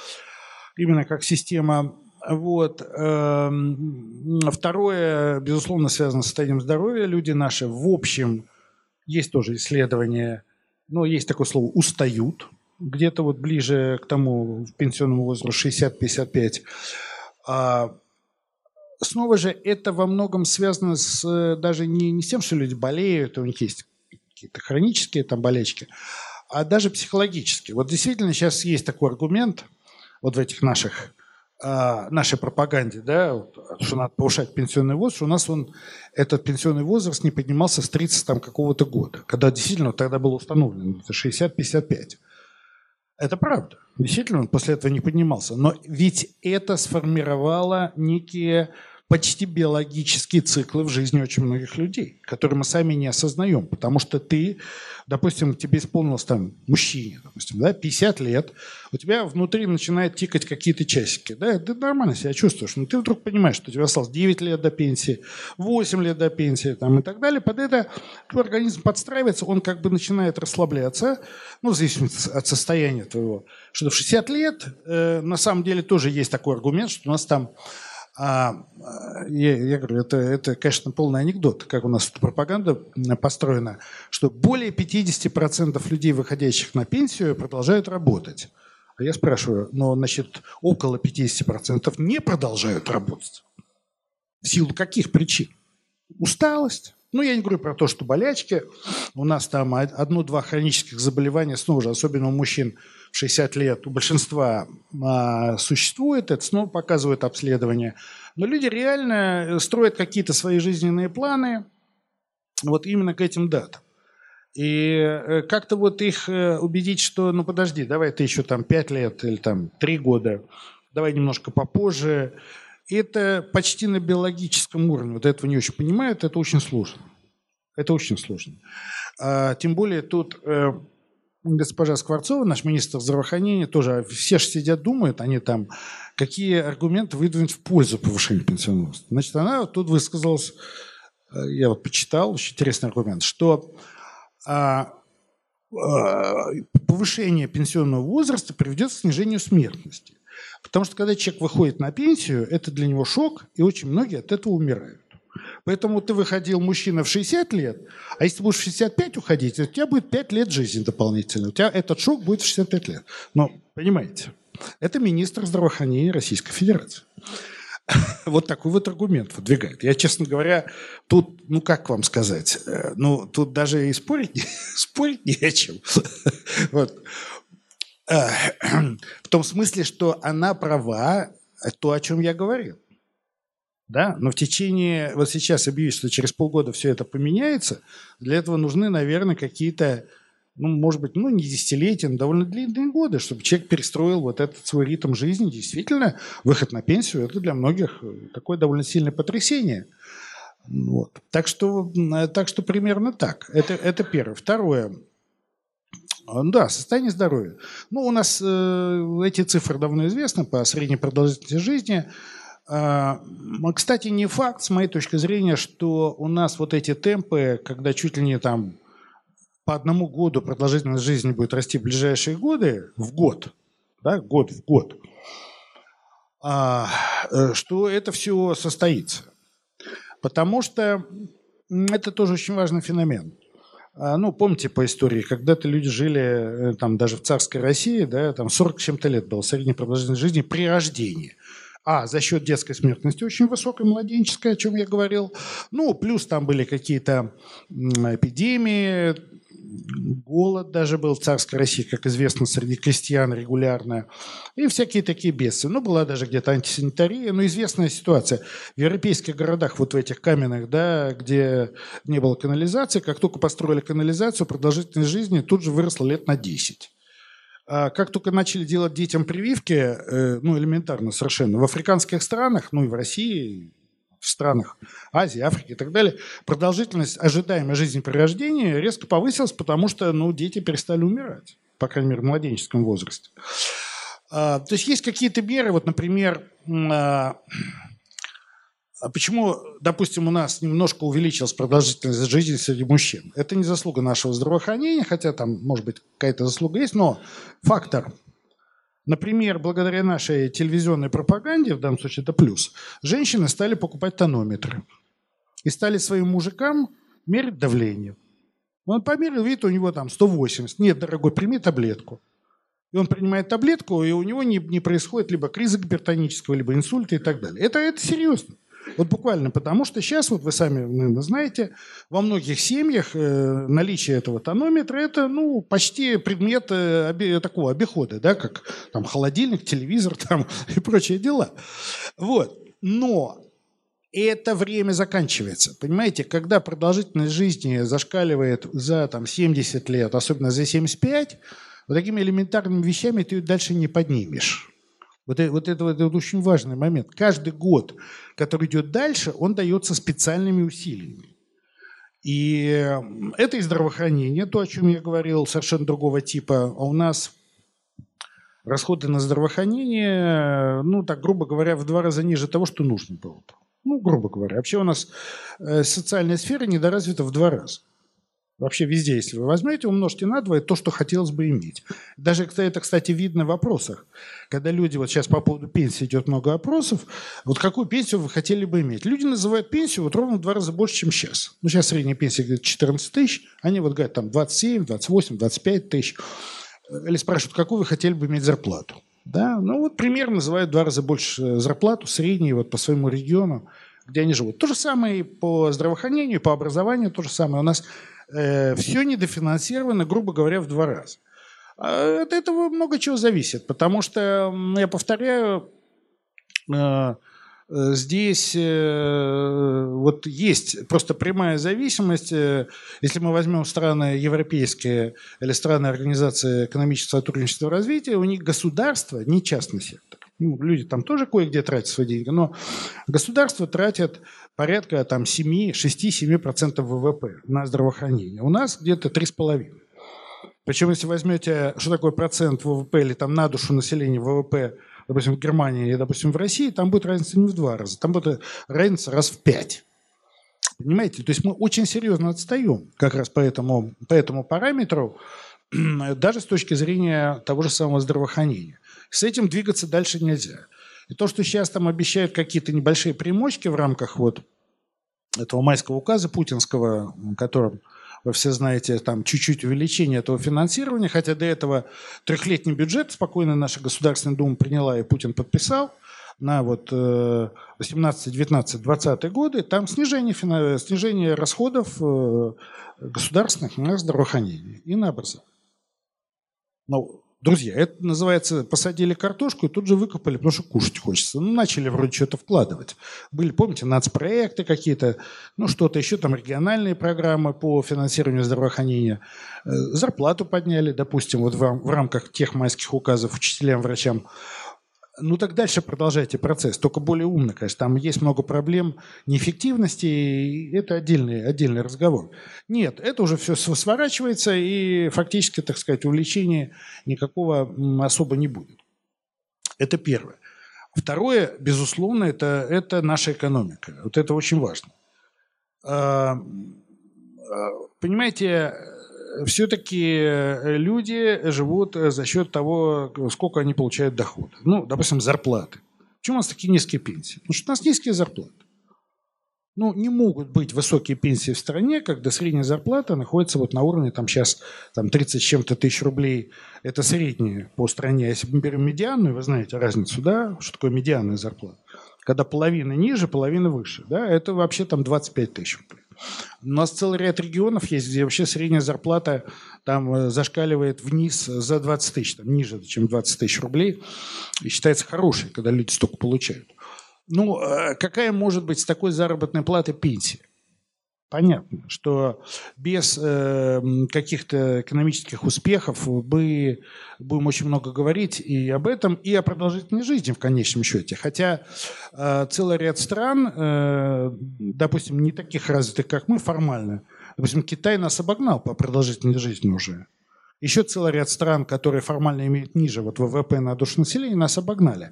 Именно как система вот. Эм, второе, безусловно, связано с состоянием здоровья. Люди наши, в общем, есть тоже исследования, но есть такое слово «устают», где-то вот ближе к тому в пенсионному возрасту 60-55. А снова же это во многом связано с даже не, не с тем, что люди болеют, у них есть какие-то хронические там болячки, а даже психологически. Вот действительно сейчас есть такой аргумент вот в этих наших а, нашей пропаганде, да, что надо повышать пенсионный возраст, у нас он, этот пенсионный возраст не поднимался с 30 там, какого-то года, когда действительно тогда был установлен, это 60-55. Это правда. Действительно, он после этого не поднимался. Но ведь это сформировало некие почти биологические циклы в жизни очень многих людей, которые мы сами не осознаем. Потому что ты, допустим, тебе исполнилось там мужчине, допустим, да, 50 лет, у тебя внутри начинают тикать какие-то часики. Да, ты нормально себя чувствуешь, но ты вдруг понимаешь, что у тебя осталось 9 лет до пенсии, 8 лет до пенсии там, и так далее. Под это твой организм подстраивается, он как бы начинает расслабляться, ну, в зависимости от состояния твоего. Что в 60 лет э, на самом деле тоже есть такой аргумент, что у нас там а, я, я говорю, это, это, конечно, полный анекдот, как у нас пропаганда построена, что более 50% людей, выходящих на пенсию, продолжают работать. А я спрашиваю, но, значит, около 50% не продолжают работать. В силу каких причин? Усталость. Ну, я не говорю про то, что болячки. У нас там одно-два хронических заболевания, снова же, особенно у мужчин, 60 лет у большинства а, существует, это снова показывает обследование. Но люди реально э, строят какие-то свои жизненные планы вот именно к этим датам. И э, как-то вот их э, убедить, что, ну подожди, давай ты еще там 5 лет или там 3 года, давай немножко попозже. Это почти на биологическом уровне. Вот этого не очень понимают, это очень сложно. Это очень сложно. А, тем более тут госпожа Скворцова, наш министр здравоохранения, тоже все же сидят, думают, они там, какие аргументы выдвинуть в пользу повышения пенсионного возраста. Значит, она тут высказалась, э, я вот почитал, очень интересный аргумент, что а, а, повышение пенсионного возраста приведет к снижению смертности. Потому что когда человек выходит на пенсию, это для него шок, и очень многие от этого умирают. Поэтому ты выходил мужчина в 60 лет, а если будешь в 65 уходить, у тебя будет 5 лет жизни дополнительно. У тебя этот шок будет в 65 лет. Но, понимаете, это министр здравоохранения Российской Федерации. Вот такой вот аргумент выдвигает. Я, честно говоря, тут, ну как вам сказать, э, ну тут даже и спорить, спорить не о чем. Вот. Э, в том смысле, что она права, то, о чем я говорил да, но в течение, вот сейчас объявить, что через полгода все это поменяется, для этого нужны, наверное, какие-то, ну, может быть, ну, не десятилетия, но довольно длинные годы, чтобы человек перестроил вот этот свой ритм жизни. Действительно, выход на пенсию – это для многих такое довольно сильное потрясение. Вот. Так, что, так что примерно так. Это, это первое. Второе. Да, состояние здоровья. Ну, у нас э, эти цифры давно известны по средней продолжительности жизни – а, кстати, не факт, с моей точки зрения, что у нас вот эти темпы, когда чуть ли не там по одному году продолжительность жизни будет расти в ближайшие годы, в год, да, год в год, а, э, что это все состоится. Потому что это тоже очень важный феномен. А, ну, помните по истории, когда-то люди жили э, там даже в царской России, да, там 40 чем-то лет было средняя продолжительность жизни при рождении. А, за счет детской смертности очень высокой, младенческой, о чем я говорил. Ну, плюс там были какие-то эпидемии, голод даже был в царской России, как известно, среди крестьян регулярная, и всякие такие бедствия. Ну, была даже где-то антисанитария, но известная ситуация. В европейских городах, вот в этих каменных, да, где не было канализации, как только построили канализацию, продолжительность жизни тут же выросла лет на 10. А как только начали делать детям прививки, э, ну, элементарно совершенно, в африканских странах, ну и в России, в странах Азии, Африки и так далее, продолжительность ожидаемой жизни при рождении резко повысилась, потому что ну, дети перестали умирать, по крайней мере, в младенческом возрасте. А, то есть есть какие-то меры, вот, например, а, а почему, допустим, у нас немножко увеличилась продолжительность жизни среди мужчин? Это не заслуга нашего здравоохранения, хотя там, может быть, какая-то заслуга есть, но фактор – Например, благодаря нашей телевизионной пропаганде, в данном случае это плюс, женщины стали покупать тонометры и стали своим мужикам мерить давление. Он померил, видит, у него там 180. Нет, дорогой, прими таблетку. И он принимает таблетку, и у него не, не происходит либо криза гипертонического, либо инсульта и так далее. Это, это серьезно. Вот буквально потому, что сейчас, вот вы сами наверное, знаете, во многих семьях э, наличие этого тонометра – это ну, почти предмет э, обе, такого обихода, да, как там, холодильник, телевизор там, и прочие дела. Вот. Но это время заканчивается. Понимаете, когда продолжительность жизни зашкаливает за там, 70 лет, особенно за 75, вот такими элементарными вещами ты дальше не поднимешь. Вот, это, вот это, это очень важный момент. Каждый год, который идет дальше, он дается специальными усилиями. И это и здравоохранение, то, о чем я говорил, совершенно другого типа. А у нас расходы на здравоохранение, ну, так, грубо говоря, в два раза ниже того, что нужно было бы. Ну, грубо говоря. Вообще у нас э, социальная сфера недоразвита в два раза. Вообще везде, если вы возьмете, умножьте на 2, это то, что хотелось бы иметь. Даже это, кстати, видно в вопросах. Когда люди, вот сейчас по поводу пенсии идет много опросов, вот какую пенсию вы хотели бы иметь? Люди называют пенсию вот ровно в два раза больше, чем сейчас. Ну, сейчас средняя пенсия где-то 14 тысяч, они вот говорят там 27, 28, 25 тысяч. Или спрашивают, какую вы хотели бы иметь зарплату? Да, ну вот примерно называют в два раза больше зарплату, среднюю вот по своему региону, где они живут. То же самое и по здравоохранению, и по образованию, то же самое. У нас э, все недофинансировано, грубо говоря, в два раза. А от этого много чего зависит, потому что, я повторяю, э, э, здесь э, вот есть просто прямая зависимость. Если мы возьмем страны европейские или страны Организации экономического сотрудничества и развития, у них государство, не частный сектор. Ну, люди там тоже кое-где тратят свои деньги, но государство тратит порядка там 6-7% ВВП на здравоохранение. У нас где-то 3,5%. Причем, если возьмете, что такое процент ВВП или там на душу населения ВВП, допустим, в Германии и, допустим, в России, там будет разница не в два раза, там будет разница раз в пять. Понимаете? То есть мы очень серьезно отстаем как раз по этому, по этому параметру, даже с точки зрения того же самого здравоохранения. С этим двигаться дальше нельзя. И то, что сейчас там обещают какие-то небольшие примочки в рамках вот этого майского указа путинского, которым вы все знаете, там чуть-чуть увеличение этого финансирования, хотя до этого трехлетний бюджет спокойно наша Государственная Дума приняла и Путин подписал на вот 18, 19, 20 годы, там снижение, снижение расходов э, государственных на здравоохранение и на образование. Ну, Друзья, это называется, посадили картошку и тут же выкопали, потому что кушать хочется. Ну, начали вроде что-то вкладывать. Были, помните, нацпроекты какие-то, ну, что-то еще, там региональные программы по финансированию здравоохранения. Э, зарплату подняли, допустим, вот в, в рамках тех майских указов учителям, врачам. Ну так дальше продолжайте процесс, только более умно, конечно. Там есть много проблем неэффективности, и это отдельный, отдельный разговор. Нет, это уже все сворачивается, и фактически, так сказать, увлечения никакого особо не будет. Это первое. Второе, безусловно, это, это наша экономика. Вот это очень важно. А, а, понимаете, все-таки люди живут за счет того, сколько они получают доход. Ну, допустим, зарплаты. Почему у нас такие низкие пенсии? Потому что у нас низкие зарплаты. Ну, не могут быть высокие пенсии в стране, когда средняя зарплата находится вот на уровне, там сейчас там 30 с чем-то тысяч рублей. Это средняя по стране. А если мы берем медианную, вы знаете разницу, да, что такое медианная зарплата? Когда половина ниже, половина выше, да, это вообще там 25 тысяч рублей. У нас целый ряд регионов есть, где вообще средняя зарплата там э, зашкаливает вниз за 20 тысяч, там, ниже, чем 20 тысяч рублей. И считается хорошей, когда люди столько получают. Ну, э, какая может быть с такой заработной платы пенсия? Понятно, что без э, каких-то экономических успехов мы будем очень много говорить и об этом, и о продолжительной жизни в конечном счете. Хотя э, целый ряд стран, э, допустим, не таких развитых, как мы формально, допустим, Китай нас обогнал по продолжительной жизни уже. Еще целый ряд стран, которые формально имеют ниже вот ВВП на душу населения, нас обогнали.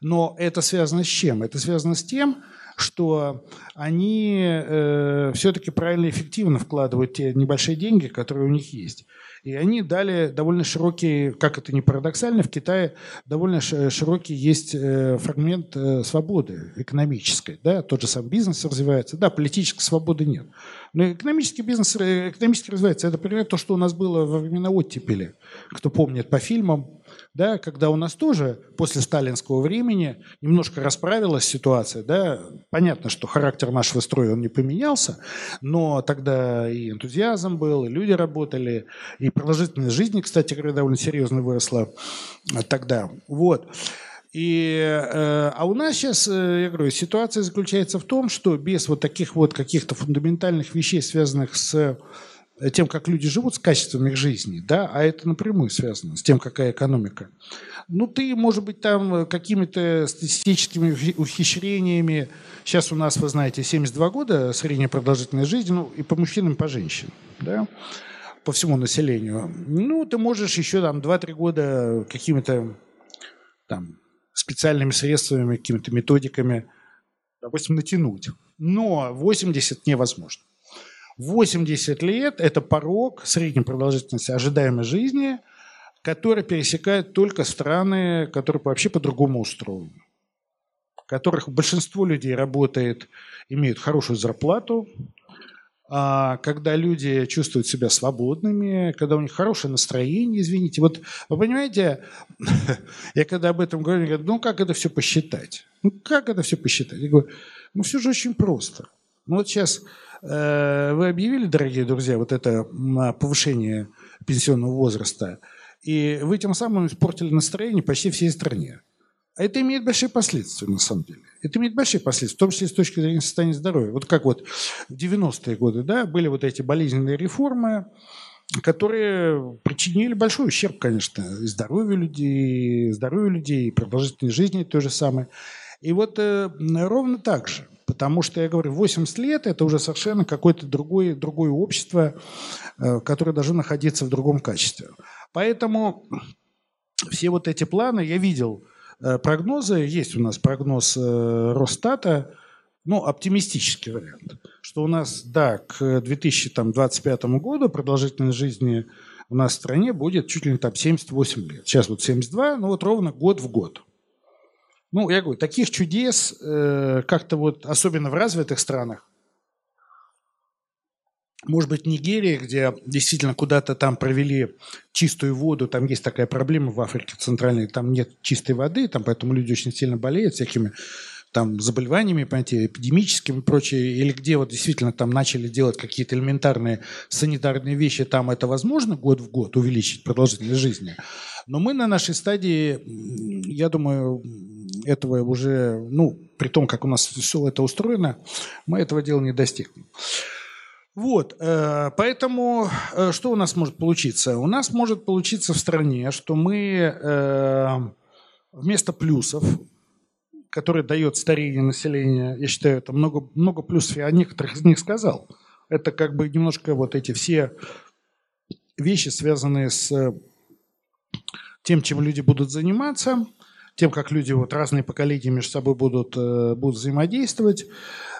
Но это связано с чем? Это связано с тем, что они э, все-таки правильно и эффективно вкладывают те небольшие деньги, которые у них есть. И они дали довольно широкий, как это ни парадоксально, в Китае довольно широкий есть э, фрагмент э, свободы экономической. Да? Тот же сам бизнес развивается. Да, политической свободы нет. Но экономический бизнес э, экономически развивается. Это пример то, что у нас было во времена оттепели. Кто помнит по фильмам, да, когда у нас тоже после сталинского времени немножко расправилась ситуация, да, понятно, что характер нашего строя он не поменялся, но тогда и энтузиазм был, и люди работали, и продолжительность жизни, кстати говоря, довольно серьезно выросла тогда. Вот. И, э, а у нас сейчас, э, я говорю, ситуация заключается в том, что без вот таких вот каких-то фундаментальных вещей, связанных с тем, как люди живут, с качеством их жизни, да, а это напрямую связано с тем, какая экономика. Ну, ты, может быть, там какими-то статистическими ухищрениями, сейчас у нас, вы знаете, 72 года средняя продолжительность жизни, ну, и по мужчинам, и по женщинам, да, по всему населению. Ну, ты можешь еще там 2-3 года какими-то там специальными средствами, какими-то методиками, допустим, натянуть. Но 80 невозможно. 80 лет – это порог средней продолжительности ожидаемой жизни, который пересекает только страны, которые вообще по-другому устроены, в которых большинство людей работает, имеют хорошую зарплату, а когда люди чувствуют себя свободными, когда у них хорошее настроение, извините. Вот вы понимаете, я когда об этом говорю, говорю, ну как это все посчитать? Ну как это все посчитать? Я говорю, ну все же очень просто. Ну вот сейчас вы объявили, дорогие друзья, вот это повышение пенсионного возраста, и вы тем самым испортили настроение почти всей стране. А это имеет большие последствия, на самом деле. Это имеет большие последствия, в том числе с точки зрения состояния здоровья. Вот как вот в 90-е годы да, были вот эти болезненные реформы, которые причинили большой ущерб, конечно, и здоровью людей, и здоровью людей, и продолжительной жизни то же самое. И вот э, ровно так же. Потому что, я говорю, 80 лет – это уже совершенно какое-то другое, другое общество, э, которое должно находиться в другом качестве. Поэтому все вот эти планы я видел – Э, прогнозы. Есть у нас прогноз э, Росстата, ну, оптимистический вариант, что у нас, да, к 2025 году продолжительность жизни у нас в стране будет чуть ли не там 78 лет. Сейчас вот 72, ну вот ровно год в год. Ну, я говорю, таких чудес э, как-то вот, особенно в развитых странах, может быть, Нигерия, где действительно куда-то там провели чистую воду, там есть такая проблема в Африке Центральной, там нет чистой воды, там поэтому люди очень сильно болеют всякими там заболеваниями, понимаете, эпидемическими и прочее, или где вот действительно там начали делать какие-то элементарные санитарные вещи, там это возможно год в год увеличить продолжительность жизни. Но мы на нашей стадии, я думаю, этого уже, ну, при том, как у нас все это устроено, мы этого дела не достигнем. Вот, э, поэтому э, что у нас может получиться? У нас может получиться в стране, что мы э, вместо плюсов, которые дает старение населения, я считаю, это много, много плюсов, я о некоторых из них сказал. Это как бы немножко вот эти все вещи, связанные с тем, чем люди будут заниматься, тем, как люди, вот разные поколения между собой будут, будут взаимодействовать.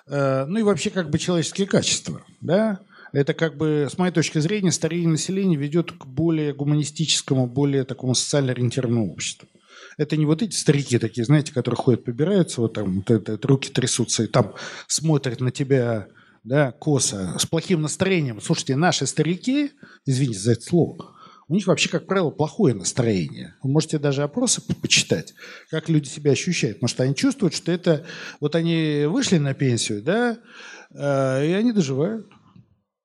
Э, ну и вообще как бы человеческие качества, да, Это как бы, с моей точки зрения, старение населения ведет к более гуманистическому, более такому социально ориентированному обществу. Это не вот эти старики такие, знаете, которые ходят, побираются, вот там вот это, руки трясутся и там смотрят на тебя да, косо, с плохим настроением. Слушайте, наши старики, извините за это слово, у них вообще, как правило, плохое настроение. Вы можете даже опросы почитать, как люди себя ощущают. Потому что они чувствуют, что это... Вот они вышли на пенсию, да, э, и они доживают.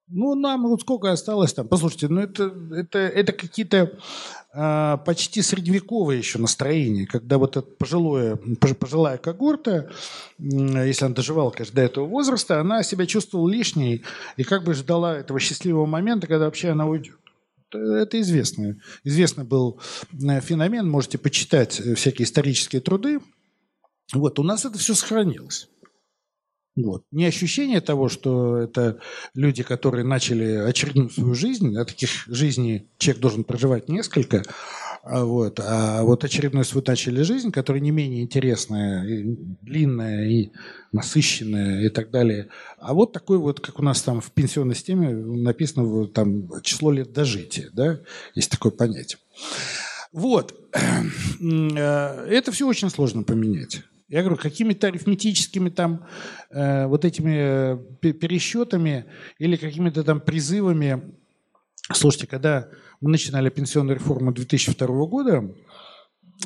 Ну, нам вот сколько осталось там. Послушайте, ну это, это, это какие-то а, почти средневековое еще настроение, когда вот эта пожилое, пожилая когорта, если она доживала, конечно, до этого возраста, она себя чувствовала лишней и как бы ждала этого счастливого момента, когда вообще она уйдет. Это известно. Известный был э, феномен, можете почитать э, всякие исторические труды. Вот, у нас это все сохранилось. Вот. Не ощущение того, что это люди, которые начали очередную свою жизнь, а таких жизней человек должен проживать несколько, вот, а вот очередную свою начали жизнь, которая не менее интересная, и длинная и насыщенная и так далее. А вот такой вот, как у нас там в пенсионной системе написано там число лет дожития, да, есть такое понятие. Вот. Э, это все очень сложно поменять. Я говорю, какими-то арифметическими там э, вот этими э, пересчетами или какими-то там призывами. Слушайте, когда мы начинали пенсионную реформу 2002 года,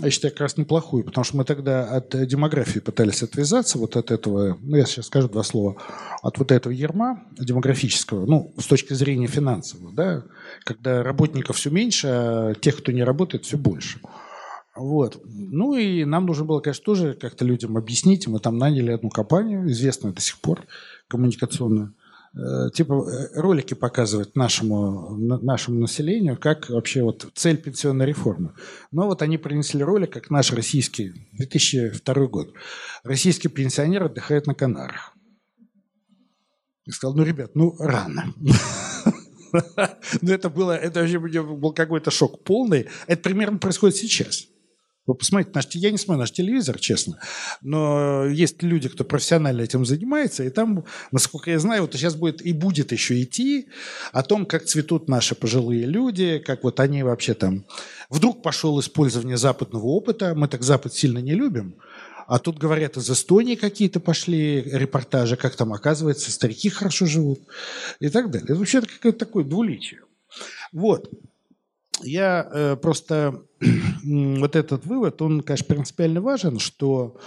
я считаю, как раз неплохую, потому что мы тогда от демографии пытались отвязаться, вот от этого, ну, я сейчас скажу два слова, от вот этого ерма демографического, ну, с точки зрения финансового, да, когда работников все меньше, а тех, кто не работает, все больше. Вот. Ну и нам нужно было, конечно, тоже как-то людям объяснить. Мы там наняли одну компанию, известную до сих пор, коммуникационную, типа э, ролики показывать нашему, нашему населению, как вообще вот цель пенсионной реформы. Но вот они принесли ролик, как наш российский, 2002 год. Российский пенсионер отдыхает на Канарах. И сказал, ну, ребят, ну, рано. Ну, это было, это вообще был какой-то шок полный. Это примерно происходит сейчас. Вы посмотрите, наш, я не смотрю наш телевизор, честно, но есть люди, кто профессионально этим занимается, и там, насколько я знаю, вот сейчас будет и будет еще идти о том, как цветут наши пожилые люди, как вот они вообще там... Вдруг пошел использование западного опыта, мы так Запад сильно не любим, а тут, говорят, из Эстонии какие-то пошли репортажи, как там, оказывается, старики хорошо живут и так далее. Это вообще какое-то такое двуличие. Вот. Я э, просто вот этот вывод, он, конечно, принципиально важен, что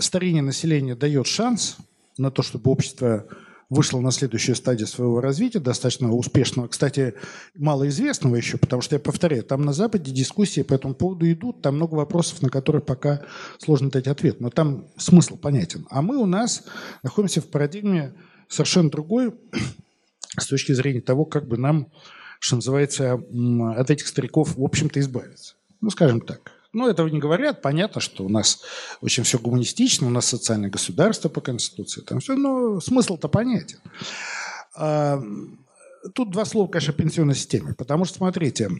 старение населения дает шанс на то, чтобы общество вышло на следующую стадию своего развития, достаточно успешного, кстати, малоизвестного еще, потому что, я повторяю, там на Западе дискуссии по этому поводу идут, там много вопросов, на которые пока сложно дать ответ, но там смысл понятен. А мы у нас находимся в парадигме совершенно другой с точки зрения того, как бы нам что называется, от этих стариков, в общем-то, избавиться. Ну, скажем так. Ну, этого не говорят. Понятно, что у нас очень все гуманистично, у нас социальное государство по Конституции, там все, но смысл-то понятен. А, тут два слова, конечно, о пенсионной системе. Потому что, смотрите,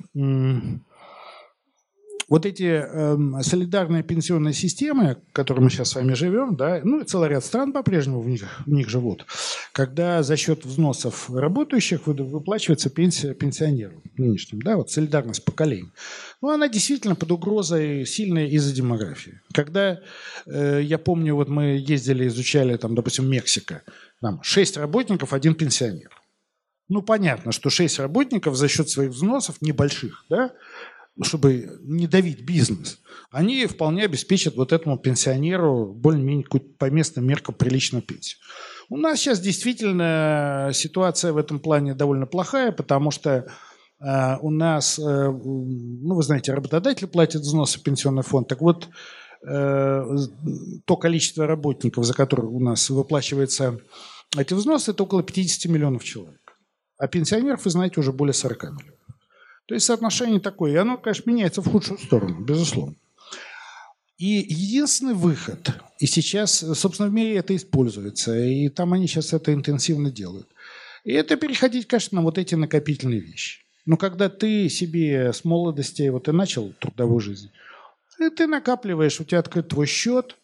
вот эти э, солидарные пенсионные системы, в которых мы сейчас с вами живем, да, ну и целый ряд стран по-прежнему в них, в них живут, когда за счет взносов работающих выплачивается пенсия пенсионерам нынешним, да, вот солидарность поколений. Ну, она действительно под угрозой сильной из-за демографии. Когда, э, я помню, вот мы ездили, изучали, там, допустим, Мексика, там, шесть работников, один пенсионер. Ну, понятно, что шесть работников за счет своих взносов небольших, да, чтобы не давить бизнес, они вполне обеспечат вот этому пенсионеру более-менее по местным меркам приличную пенсию. У нас сейчас действительно ситуация в этом плане довольно плохая, потому что э, у нас, э, ну, вы знаете, работодатели платят взносы в пенсионный фонд. Так вот, э, то количество работников, за которых у нас выплачивается эти взносы, это около 50 миллионов человек. А пенсионеров, вы знаете, уже более 40 миллионов. То есть соотношение такое. И оно, конечно, меняется в худшую сторону, безусловно. И единственный выход, и сейчас, собственно, в мире это используется, и там они сейчас это интенсивно делают, и это переходить, конечно, на вот эти накопительные вещи. Но когда ты себе с молодости, вот ты начал трудовую жизнь, ты накапливаешь, у тебя открыт твой счет,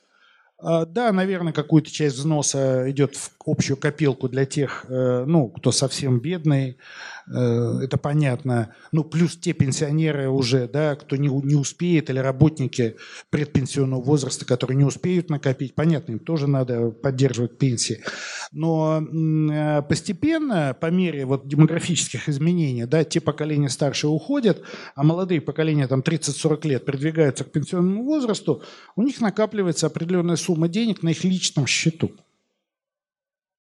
а, да, наверное, какую-то часть взноса идет в общую копилку для тех, э, ну, кто совсем бедный, это понятно. Ну, плюс те пенсионеры уже, да, кто не, не успеет, или работники предпенсионного возраста, которые не успеют накопить, понятно, им тоже надо поддерживать пенсии. Но э, постепенно, по мере вот демографических изменений, да, те поколения старше уходят, а молодые поколения, там 30-40 лет, продвигаются к пенсионному возрасту, у них накапливается определенная сумма денег на их личном счету.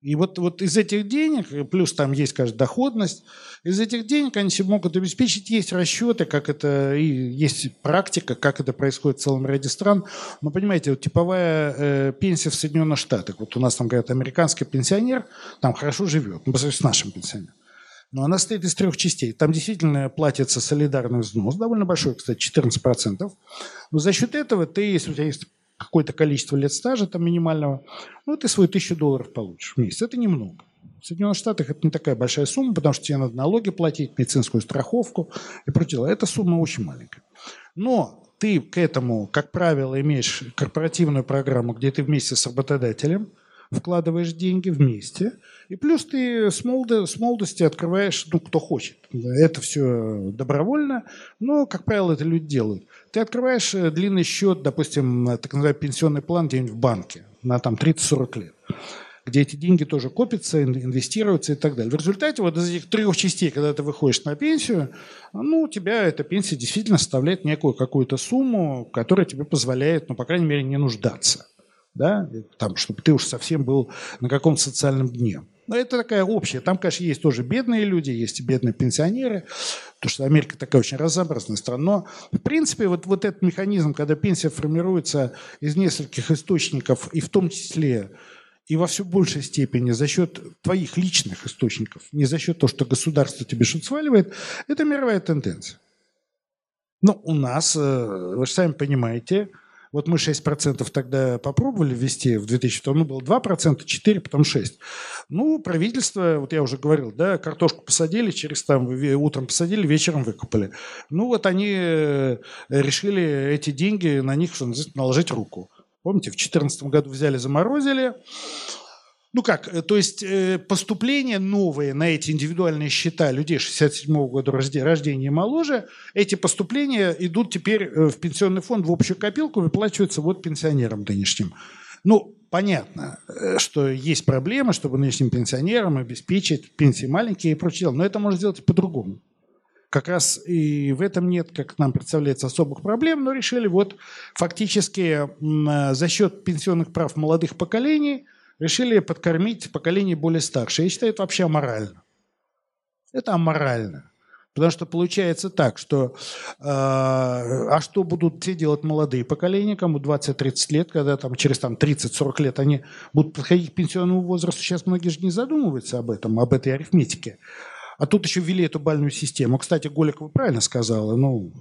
И вот, вот из этих денег, плюс там есть, конечно, доходность, из этих денег они себе могут обеспечить, есть расчеты, как это, и есть практика, как это происходит в целом ряде стран. Но понимаете, вот типовая э, пенсия в Соединенных Штатах, вот у нас там говорят, американский пенсионер там хорошо живет, ну, по сравнению с нашим пенсионером. Но она состоит из трех частей. Там действительно платится солидарный взнос, довольно большой, кстати, 14%. Но за счет этого ты, если у тебя есть какое-то количество лет стажа там минимального, ну, ты свой тысячу долларов получишь в месяц. Это немного. В Соединенных Штатах это не такая большая сумма, потому что тебе надо налоги платить, медицинскую страховку и прочее. Эта сумма очень маленькая. Но ты к этому, как правило, имеешь корпоративную программу, где ты вместе с работодателем вкладываешь деньги вместе, и плюс ты с, молоды, с молодости открываешь, ну, кто хочет. Это все добровольно, но, как правило, это люди делают. Ты открываешь э, длинный счет, допустим, так называемый пенсионный план где-нибудь в банке на там 30-40 лет где эти деньги тоже копятся, инвестируются и так далее. В результате вот из этих трех частей, когда ты выходишь на пенсию, ну, у тебя эта пенсия действительно составляет некую какую-то сумму, которая тебе позволяет, ну, по крайней мере, не нуждаться. Да? Там, чтобы ты уж совсем был на каком-то социальном дне. Но это такая общая. Там, конечно, есть тоже бедные люди, есть и бедные пенсионеры, потому что Америка такая очень разнообразная страна. Но, в принципе, вот, вот этот механизм, когда пенсия формируется из нескольких источников, и в том числе и во все большей степени за счет твоих личных источников, не за счет того, что государство тебе что-то сваливает, это мировая тенденция. Но у нас, э, вы же сами понимаете, вот мы 6% тогда попробовали ввести в 2002, ну, было 2%, 4%, потом 6%. Ну, правительство, вот я уже говорил, да, картошку посадили, через там утром посадили, вечером выкупали. Ну, вот они э, решили эти деньги на них, что называется, наложить руку. Помните, в 2014 году взяли, заморозили. Ну как, э, то есть э, поступления новые на эти индивидуальные счета людей 67 -го года рождения и моложе, эти поступления идут теперь э, в пенсионный фонд, в общую копилку, выплачиваются вот пенсионерам нынешним. Ну, понятно, что есть проблема, чтобы нынешним пенсионерам обеспечить пенсии маленькие и прочее, но это можно сделать по-другому. Как раз и в этом нет, как нам представляется, особых проблем, но решили вот фактически за счет пенсионных прав молодых поколений – решили подкормить поколение более старшее. Я считаю, это вообще аморально. Это аморально. Потому что получается так, что э, а что будут те делать молодые поколения, кому 20-30 лет, когда там через там, 30-40 лет они будут подходить к пенсионному возрасту. Сейчас многие же не задумываются об этом, об этой арифметике. А тут еще ввели эту бальную систему. Кстати, Голикова правильно сказала, ну,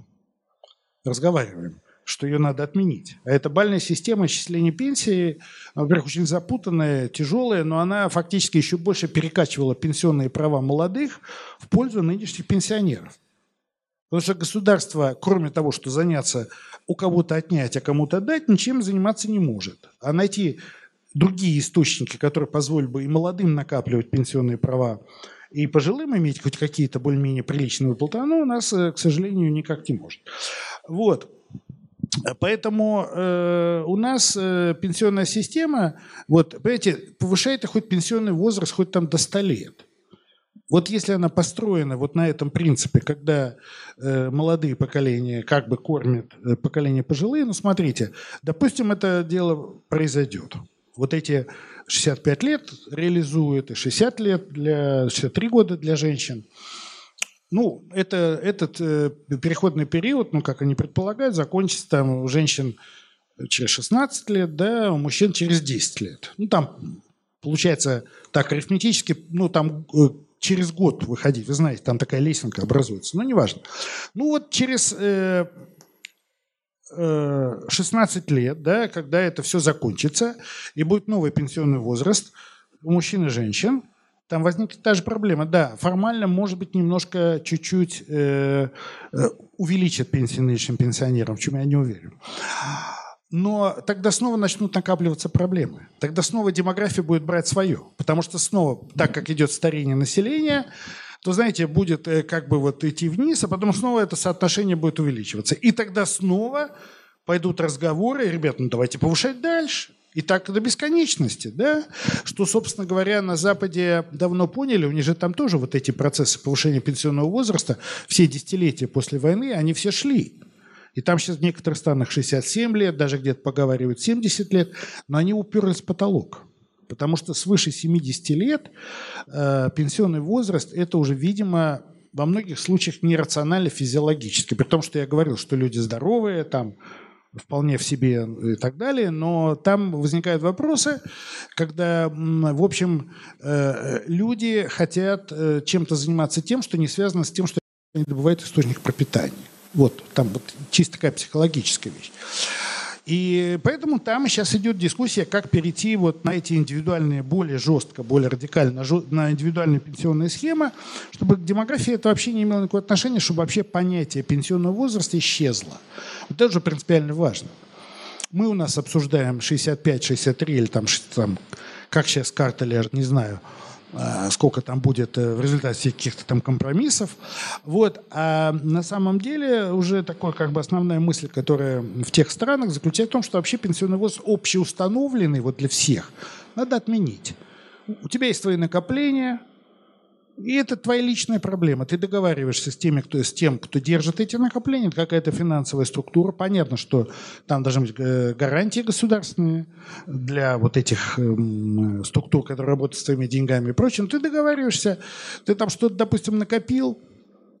разговариваем что ее надо отменить. А эта бальная система исчисления пенсии, во-первых, очень запутанная, тяжелая, но она фактически еще больше перекачивала пенсионные права молодых в пользу нынешних пенсионеров. Потому что государство, кроме того, что заняться у кого-то отнять, а кому-то дать, ничем заниматься не может. А найти другие источники, которые позволили бы и молодым накапливать пенсионные права, и пожилым иметь хоть какие-то более-менее приличные выплаты, оно у нас, э, к сожалению, никак не может. Вот. Поэтому э, у нас э, пенсионная система, вот, понимаете, повышает хоть пенсионный возраст, хоть там до 100 лет. Вот если она построена вот на этом принципе, когда э, молодые поколения как бы кормят э, поколение пожилые, ну смотрите, допустим, это дело произойдет. Вот эти 65 лет реализуют, и 60 лет для 63 года для женщин. Ну, это, этот э, переходный период, ну, как они предполагают, закончится там у женщин через 16 лет, да, у мужчин через 10 лет. Ну, там, получается, так арифметически, ну, там э, через год выходить, вы знаете, там такая лесенка образуется, но неважно. Ну, вот через э, э, 16 лет, да, когда это все закончится, и будет новый пенсионный возраст у мужчин и женщин – там возникнет та же проблема. Да, формально, может быть, немножко чуть-чуть э, э, увеличат пенсии нынешним пенсионерам, в чем я не уверен. Но тогда снова начнут накапливаться проблемы. Тогда снова демография будет брать свое. Потому что снова, так как идет старение населения, то, знаете, будет э, как бы вот идти вниз, а потом снова это соотношение будет увеличиваться. И тогда снова пойдут разговоры, ребят, ну давайте повышать дальше. И так до бесконечности, да? Что, собственно говоря, на Западе давно поняли, у них же там тоже вот эти процессы повышения пенсионного возраста, все десятилетия после войны, они все шли. И там сейчас в некоторых странах 67 лет, даже где-то поговаривают 70 лет, но они уперлись в потолок. Потому что свыше 70 лет э, пенсионный возраст – это уже, видимо, во многих случаях нерационально физиологически. При том, что я говорил, что люди здоровые, там, вполне в себе и так далее, но там возникают вопросы, когда, в общем, э, люди хотят э, чем-то заниматься тем, что не связано с тем, что они добывают источник пропитания. Вот, там вот чисто такая психологическая вещь. И поэтому там сейчас идет дискуссия, как перейти вот на эти индивидуальные, более жестко, более радикально, на индивидуальные пенсионные схемы, чтобы к демографии это вообще не имело никакого отношения, чтобы вообще понятие пенсионного возраста исчезло. Вот это же принципиально важно. Мы у нас обсуждаем 65, 63 или там, там как сейчас карта лежит, не знаю – сколько там будет э, в результате каких-то там компромиссов. Вот. А на самом деле уже такой как бы основная мысль, которая в тех странах заключается в том, что вообще пенсионный возраст общеустановленный вот для всех надо отменить. У тебя есть твои накопления, и это твоя личная проблема. Ты договариваешься с, теми, кто, с тем, кто держит эти накопления, какая-то финансовая структура. Понятно, что там должны быть э, гарантии государственные для вот этих эм, структур, которые работают с твоими деньгами и прочим. Ты договариваешься, ты там что-то, допустим, накопил,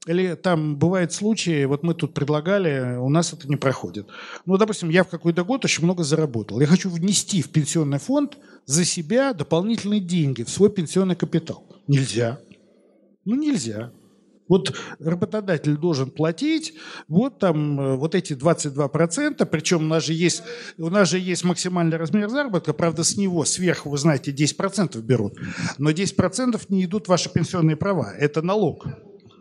или там бывают случаи, вот мы тут предлагали, у нас это не проходит. Ну, допустим, я в какой-то год очень много заработал. Я хочу внести в пенсионный фонд за себя дополнительные деньги в свой пенсионный капитал. Нельзя. Ну, нельзя. Вот работодатель должен платить вот там э, вот эти 22%, причем у нас же есть, у нас же есть максимальный размер заработка, правда, с него сверху, вы знаете, 10% берут, но 10% не идут ваши пенсионные права, это налог.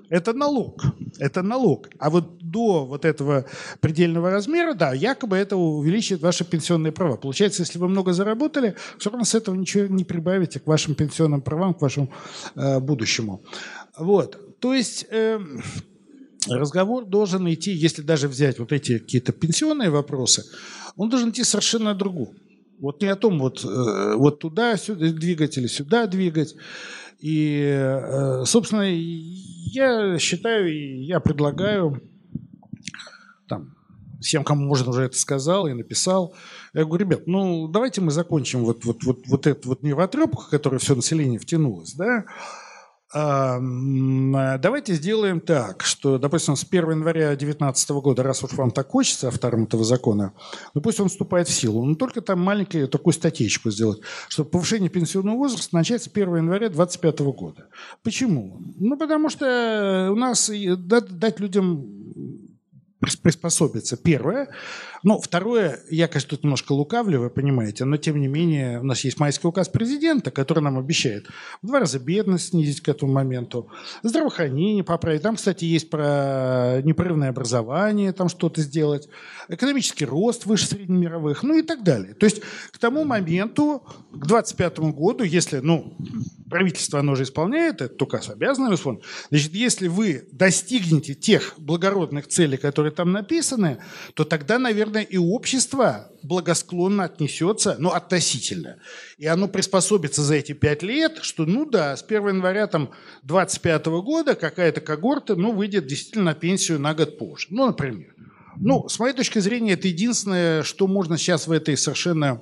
Это налог. Это налог. А вот до вот этого предельного размера, да, якобы это увеличит ваши пенсионные права. Получается, если вы много заработали, все равно с этого ничего не прибавите к вашим пенсионным правам, к вашему э, будущему. Вот. То есть... Э, разговор должен идти, если даже взять вот эти какие-то пенсионные вопросы, он должен идти совершенно о другом. Вот не о том, вот, э, вот туда сюда двигать или сюда двигать. И, э, собственно, я считаю, и я предлагаю там, всем, кому можно уже это сказал и написал, я говорю, ребят, ну давайте мы закончим вот, вот, вот, вот эту вот нервотрепку, которая все население втянулось, да, давайте сделаем так, что, допустим, с 1 января 2019 года, раз уж вам так хочется авторам этого закона, ну пусть он вступает в силу. Но только там маленькую такую статейку сделать, что повышение пенсионного возраста начать с 1 января 2025 года. Почему? Ну, потому что у нас дать людям приспособиться. Первое. Ну, второе, я, конечно, тут немножко лукавлю, вы понимаете, но тем не менее у нас есть майский указ президента, который нам обещает в два раза бедность снизить к этому моменту, здравоохранение поправить. Там, кстати, есть про непрерывное образование, там что-то сделать, экономический рост выше среднемировых, ну и так далее. То есть к тому моменту, к 2025 году, если, ну, правительство, оно же исполняет этот указ, обязано исполнить. Значит, если вы достигнете тех благородных целей, которые там написаны, то тогда, наверное, и общество благосклонно отнесется, ну, относительно. И оно приспособится за эти пять лет, что, ну да, с 1 января там 25 года какая-то когорта, ну, выйдет действительно на пенсию на год позже. Ну, например. Ну, с моей точки зрения, это единственное, что можно сейчас в этой совершенно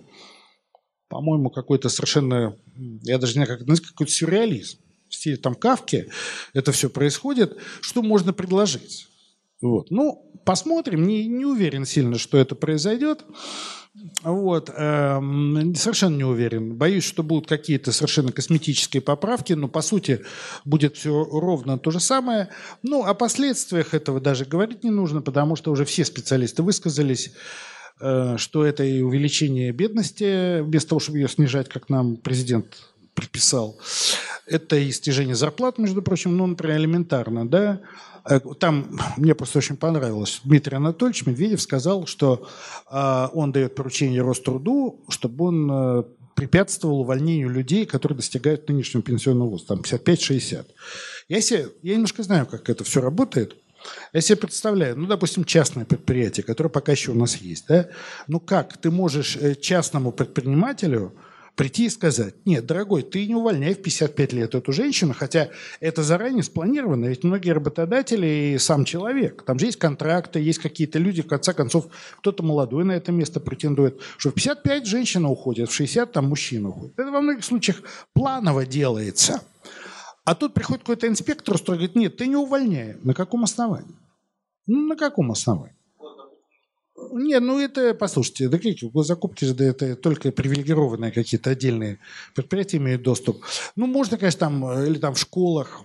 по-моему, какой-то совершенно, я даже не знаю, как это какой-то сюрреализм. В стиле там Кавки это все происходит. Что можно предложить? Вот. Ну, посмотрим. Не, не уверен сильно, что это произойдет. Вот. Эм, совершенно не уверен. Боюсь, что будут какие-то совершенно косметические поправки, но по сути будет все ровно то же самое. Ну, о последствиях этого даже говорить не нужно, потому что уже все специалисты высказались. Э, что это и увеличение бедности, вместо того, чтобы ее снижать, как нам президент приписал. Это и снижение зарплат, между прочим, ну, например, элементарно, да. Э, там мне просто очень понравилось. Дмитрий Анатольевич Медведев сказал, что э, он дает поручение Роструду, чтобы он э, препятствовал увольнению людей, которые достигают нынешнего пенсионного возраста, там 55-60. Я, себе, я немножко знаю, как это все работает. Я себе представляю, ну, допустим, частное предприятие, которое пока еще у нас есть, да? Ну как ты можешь частному предпринимателю прийти и сказать, нет, дорогой, ты не увольняй в 55 лет эту женщину, хотя это заранее спланировано, ведь многие работодатели и сам человек, там же есть контракты, есть какие-то люди, в конце концов, кто-то молодой на это место претендует, что в 55 женщина уходит, в 60 там мужчина уходит. Это во многих случаях планово делается. А тут приходит какой-то инспектор, который говорит, нет, ты не увольняй. На каком основании? Ну, на каком основании? Не, ну это, послушайте, да какие закупки же, да это только привилегированные какие-то отдельные предприятия имеют доступ. Ну, можно, конечно, там, или там в школах,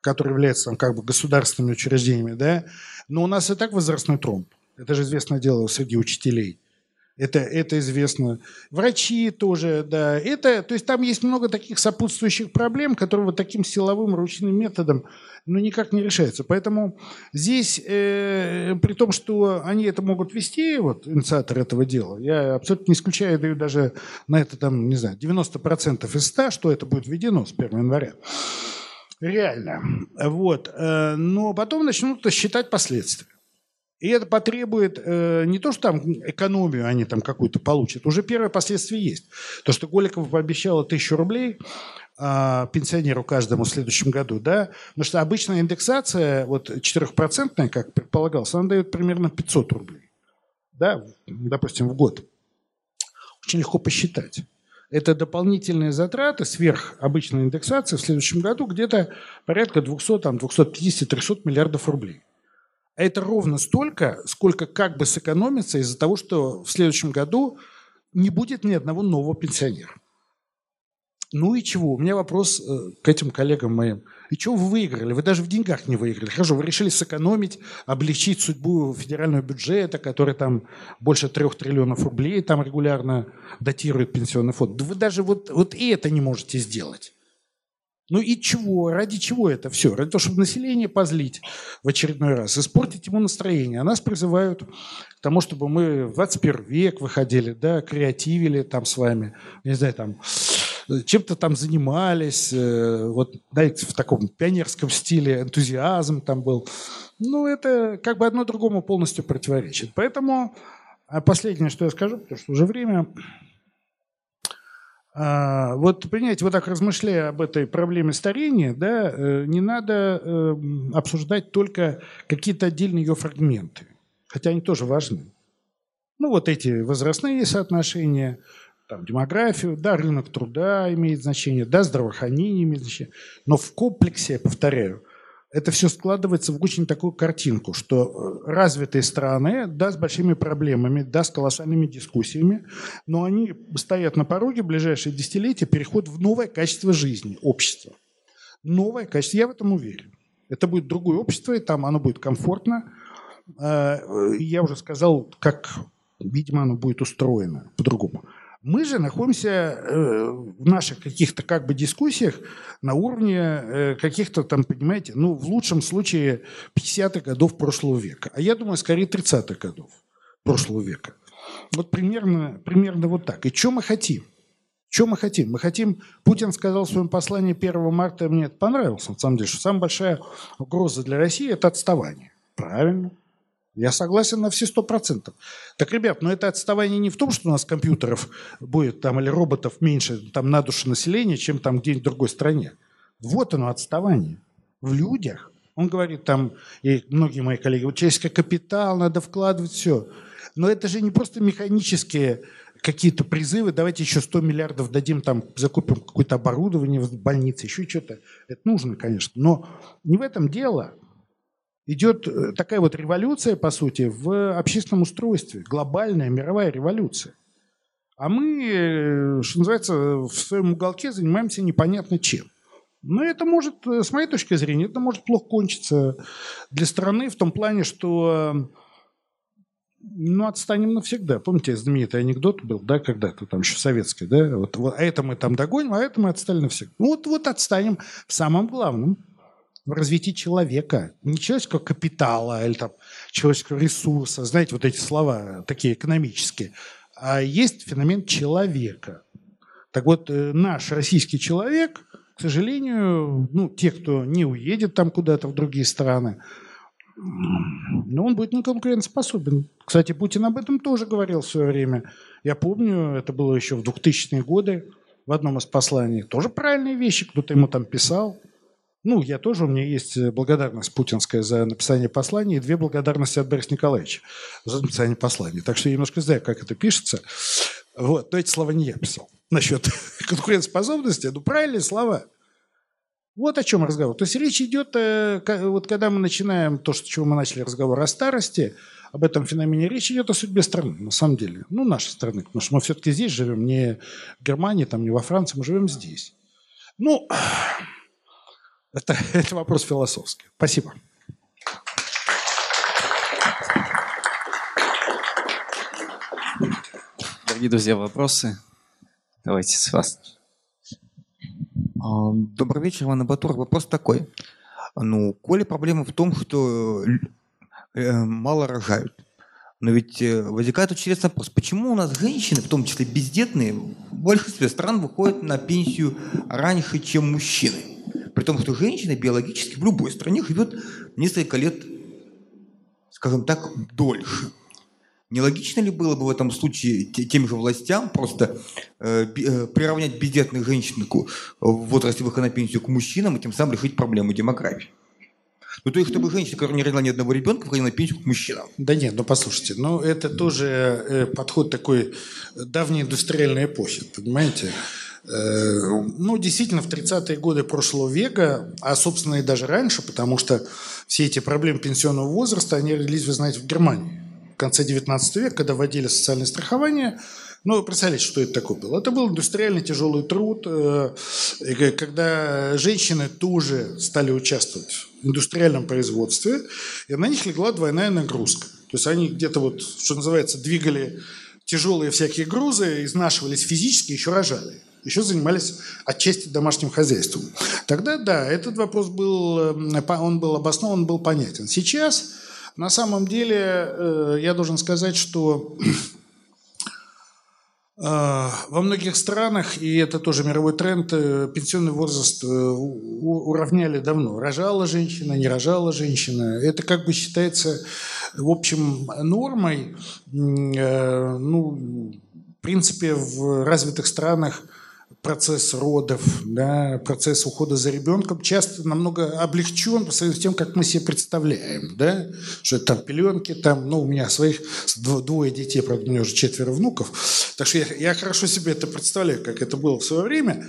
которые являются там как бы государственными учреждениями, да, но у нас и так возрастной тромб. Это же известное дело среди учителей. Это, это известно. Врачи тоже, да. Это, то есть там есть много таких сопутствующих проблем, которые вот таким силовым ручным методом ну, никак не решаются. Поэтому здесь, э, при том, что они это могут вести, вот инициатор этого дела, я абсолютно не исключаю, даю даже на это, там, не знаю, 90% из 100, что это будет введено с 1 января. Реально. Вот. Э, но потом начнут считать последствия. И это потребует э, не то, что там экономию они там какую-то получат, уже первое последствие есть. То, что Голиков пообещала тысячу рублей э, пенсионеру каждому в следующем году, да, потому что обычная индексация, вот 4%, как предполагалось, она дает примерно 500 рублей, да, допустим, в год. Очень легко посчитать. Это дополнительные затраты сверх обычной индексации в следующем году где-то порядка 200, там, 250-300 миллиардов рублей. А это ровно столько, сколько как бы сэкономится из-за того, что в следующем году не будет ни одного нового пенсионера. Ну и чего? У меня вопрос э, к этим коллегам моим. И чего вы выиграли? Вы даже в деньгах не выиграли. Хорошо, вы решили сэкономить, облегчить судьбу федерального бюджета, который там больше трех триллионов рублей там регулярно датирует пенсионный фонд. Да вы даже вот, вот и это не можете сделать. Ну и чего? Ради чего это все? Ради того, чтобы население позлить в очередной раз, испортить ему настроение. А нас призывают к тому, чтобы мы в 21 век выходили, да, креативили там с вами, не знаю, там чем-то там занимались, э, вот, знаете, в таком пионерском стиле энтузиазм там был. Ну, это как бы одно другому полностью противоречит. Поэтому а последнее, что я скажу, потому что уже время, вот, понимаете, вот так размышляя об этой проблеме старения, да, э, не надо э, обсуждать только какие-то отдельные ее фрагменты, хотя они тоже важны. Ну, вот эти возрастные соотношения, там, демографию, да, рынок труда имеет значение, да, здравоохранение имеет значение. Но в комплексе, я повторяю, это все складывается в очень такую картинку, что э, развитые страны, да, с большими проблемами, да, с колоссальными дискуссиями, но они стоят на пороге в ближайшие десятилетия переход в новое качество жизни, общества. Новое качество, я в этом уверен. Это будет другое общество, и там оно будет комфортно. Э, я уже сказал, как, видимо, оно будет устроено по-другому. Мы же находимся э, в наших каких-то как бы дискуссиях на уровне э, каких-то там, понимаете, ну, в лучшем случае 50-х годов прошлого века. А я думаю, скорее 30-х годов прошлого века. Вот примерно, примерно вот так. И что мы хотим? Что мы хотим? Мы хотим, Путин сказал в своем послании 1 марта, мне это понравилось, на самом деле, что самая большая угроза для России – это отставание. Правильно. Я согласен на все сто процентов. Так, ребят, но это отставание не в том, что у нас компьютеров будет там или роботов меньше там на душу населения, чем там где-нибудь в другой стране. Вот оно отставание. В людях. Он говорит там, и многие мои коллеги, вот человеческий капитал, надо вкладывать все. Но это же не просто механические какие-то призывы, давайте еще 100 миллиардов дадим, там, закупим какое-то оборудование в больнице, еще что-то. Это нужно, конечно. Но не в этом дело идет э, такая вот революция, по сути, в общественном устройстве, глобальная мировая революция. А мы, э, что называется, в своем уголке занимаемся непонятно чем. Но это может, э, с моей точки зрения, это может плохо кончиться для страны в том плане, что Ну, отстанем навсегда. Помните, знаменитый анекдот был, да, когда-то там еще советский, да? Вот, вот, а это мы там догоним, а это мы отстали навсегда. Вот, вот отстанем в самом главном в развитии человека. Не человеческого капитала или там человеческого ресурса, знаете, вот эти слова такие экономические, а есть феномен человека. Так вот, э, наш российский человек, к сожалению, ну, те, кто не уедет там куда-то в другие страны, но он будет неконкурентоспособен. Кстати, Путин об этом тоже говорил в свое время. Я помню, это было еще в 2000-е годы, в одном из посланий. Тоже правильные вещи, кто-то ему там писал. Ну, я тоже, у меня есть благодарность путинская за написание послания и две благодарности от Бориса Николаевича за написание послания. Так что я немножко знаю, как это пишется. Вот, но эти слова не я писал. Насчет конкурентоспособности, ну, правильные слова – вот о чем разговор. То есть речь идет, э, вот когда мы начинаем то, с чего мы начали разговор о старости, об этом феномене, речь идет о судьбе страны, на самом деле. Ну, нашей страны, потому что мы все-таки здесь живем, не в Германии, там, не во Франции, мы живем здесь. Ну, это, это вопрос философский. Спасибо.
Дорогие друзья, вопросы? Давайте с вас.
А, добрый вечер, Иван Батур. Вопрос такой. Ну, коли проблема в том, что э, мало рожают. Но ведь э, возникает очень интересный вопрос. Почему у нас женщины, в том числе бездетные, в большинстве стран выходят на пенсию раньше, чем мужчины? При том, что женщина биологически в любой стране живет несколько лет, скажем так, дольше. Нелогично ли было бы в этом случае тем же властям просто э, э, приравнять бездетных женщин в возрасте выхода на пенсию к мужчинам и тем самым решить проблему демографии? Ну, то есть, чтобы женщина, которая не родила ни одного ребенка, выходила на пенсию к мужчинам.
Да нет, ну послушайте, ну это тоже э, подход такой давней индустриальной эпохи, понимаете? Э, ну, действительно, в 30-е годы прошлого века, а, собственно, и даже раньше, потому что все эти проблемы пенсионного возраста, они родились, вы знаете, в Германии конце 19 века, когда вводили социальное страхование, ну, вы представляете, что это такое было? Это был индустриальный тяжелый труд, э, когда женщины тоже стали участвовать в индустриальном производстве, и на них легла двойная нагрузка. То есть они где-то вот, что называется, двигали тяжелые всякие грузы, изнашивались физически, еще рожали. Еще занимались отчасти домашним хозяйством. Тогда, да, этот вопрос был, э, он был обоснован, был понятен. Сейчас на самом деле, э, я должен сказать, что э, во многих странах, и это тоже мировой тренд, э, пенсионный возраст уравняли давно. Рожала женщина, не рожала женщина. Это как бы считается, в общем, нормой. Ну, в принципе, в развитых странах – процесс родов, да, процесс ухода за ребенком часто намного облегчен по сравнению с тем, как мы себе представляем, да, что это там пеленки, там, ну, у меня своих двое детей, правда, у меня уже четверо внуков, так что я, я хорошо себе это представляю, как это было в свое время,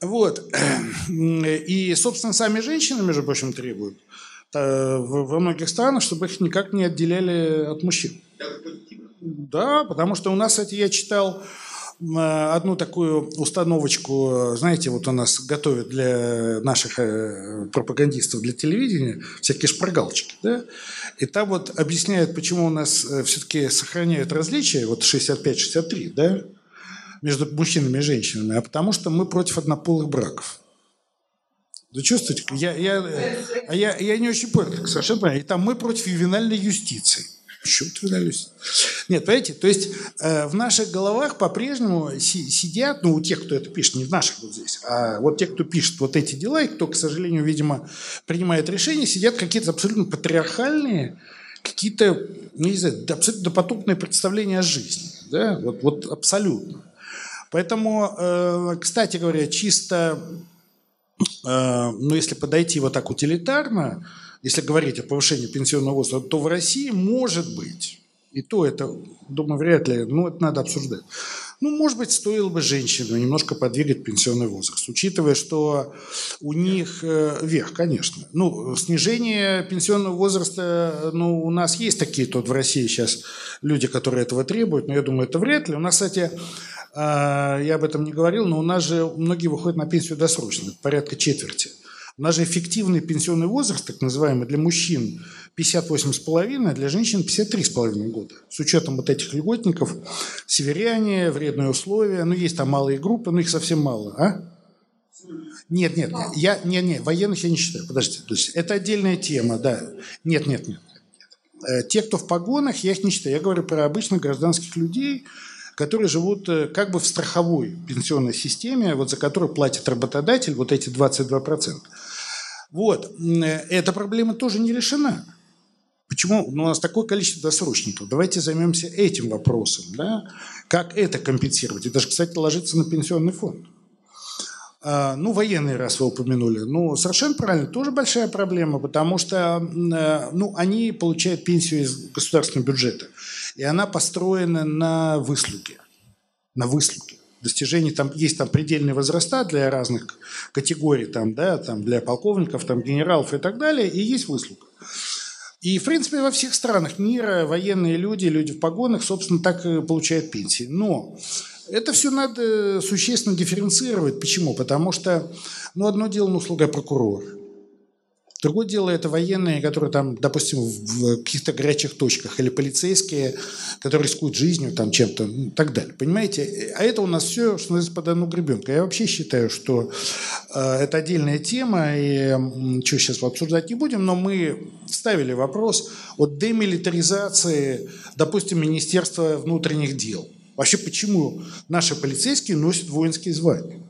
вот, и, собственно, сами женщины, между прочим, требуют э, во многих странах, чтобы их никак не отделяли от мужчин. Да, потому что у нас, кстати, я читал одну такую установочку, знаете, вот у нас готовят для наших э, пропагандистов для телевидения всякие шпаргалочки, да? И там вот объясняют, почему у нас э, все-таки сохраняют различия, вот 65-63, да, между мужчинами и женщинами, а потому что мы против однополых браков. Вы чувствуете? Я, я, а я, я не очень понял, совершенно понял. И там мы против ювенальной юстиции. Почему трудолюбие? Нет, понимаете, то есть э, в наших головах по-прежнему си- сидят, ну, у тех, кто это пишет, не в наших вот здесь, а вот те, кто пишет вот эти дела, и кто, к сожалению, видимо, принимает решения, сидят какие-то абсолютно патриархальные, какие-то, ну, не знаю, абсолютно допотопные представления о жизни. Да? Вот, вот абсолютно. Поэтому, э, кстати говоря, чисто, э, ну, если подойти вот так утилитарно, если говорить о повышении пенсионного возраста, то в России может быть, и то это, думаю, вряд ли, ну, это надо обсуждать. Ну, может быть, стоило бы женщину немножко подвигать пенсионный возраст, учитывая, что у них э, вверх, конечно. Ну, снижение пенсионного возраста, ну, у нас есть такие тут в России сейчас люди, которые этого требуют, но я думаю, это вряд ли. У нас, кстати, э, я об этом не говорил, но у нас же многие выходят на пенсию досрочно, порядка четверти. У нас же эффективный пенсионный возраст, так называемый, для мужчин 58,5, а для женщин 53,5 года. С учетом вот этих льготников, северяне, вредные условия, ну, есть там малые группы, но их совсем мало, а? Нет, нет, я, нет, нет, военных я не считаю, подождите, то есть это отдельная тема, да. Нет, нет, нет. Э, те, кто в погонах, я их не считаю. Я говорю про обычных гражданских людей, которые живут э, как бы в страховой пенсионной системе, вот за которую платит работодатель вот эти 22%. Вот. Э, эта проблема тоже не решена. Почему ну, у нас такое количество досрочников? Давайте займемся этим вопросом. Да? Как это компенсировать? Это же, кстати, ложится на пенсионный фонд. А, ну, военные, раз вы упомянули. Ну, совершенно правильно, тоже большая проблема, потому что э, ну, они получают пенсию из государственного бюджета. И она построена на выслуге. На выслуге. Достижений там есть там предельные возраста для разных категорий, там, да, там для полковников, там, генералов и так далее, и есть выслуга. И, в принципе, во всех странах мира военные люди, люди в погонах, собственно, так и получают пенсии. Но это все надо существенно дифференцировать. Почему? Потому что, ну, одно дело, ну, услуга прокурора. Другое дело это военные, которые там, допустим, в каких-то горячих точках, или полицейские, которые рискуют жизнью, там чем-то, ну, так далее. Понимаете? А это у нас все, что называется, под одну гребенку. Я вообще считаю, что э, это отдельная тема, и что сейчас обсуждать не будем, но мы ставили вопрос о демилитаризации, допустим, Министерства внутренних дел – Вообще, почему наши полицейские носят воинские звания?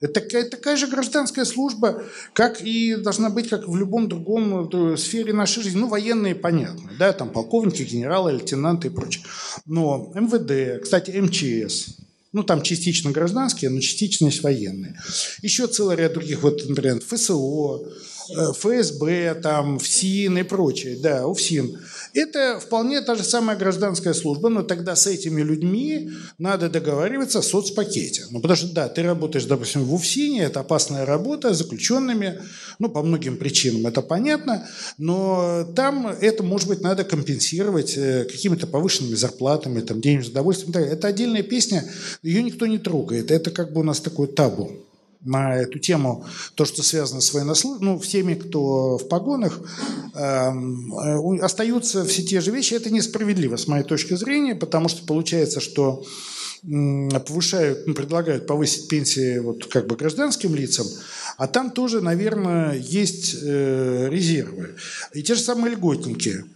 Это такая, такая же гражданская служба, как и должна быть, как в любом другом э, сфере нашей жизни. Ну, военные, понятно, да, там полковники, генералы, лейтенанты и прочее. Но МВД, кстати, МЧС, ну, там частично гражданские, но частично есть военные. Еще целый ряд других, вот, например, ФСО, э, ФСБ, там, ФСИН и прочее, да, УФСИН. Это вполне та же самая гражданская служба, но тогда с этими людьми надо договариваться о соцпакете. Ну, потому что, да, ты работаешь, допустим, в УФСИНе, это опасная работа с заключенными, ну, по многим причинам, это понятно, но там это, может быть, надо компенсировать э, какими-то повышенными зарплатами, там, денежным удовольствием. Это отдельная песня, ее никто не трогает, это как бы у нас такой табу на эту тему, то, что связано с военнослужащими, ну, всеми, кто в погонах, эм, э, остаются все те же вещи. Это несправедливо, с моей точки зрения, потому что получается, что повышают, ну, предлагают повысить пенсии вот как бы гражданским лицам, а там тоже, наверное, есть э, резервы. И те же самые льготники –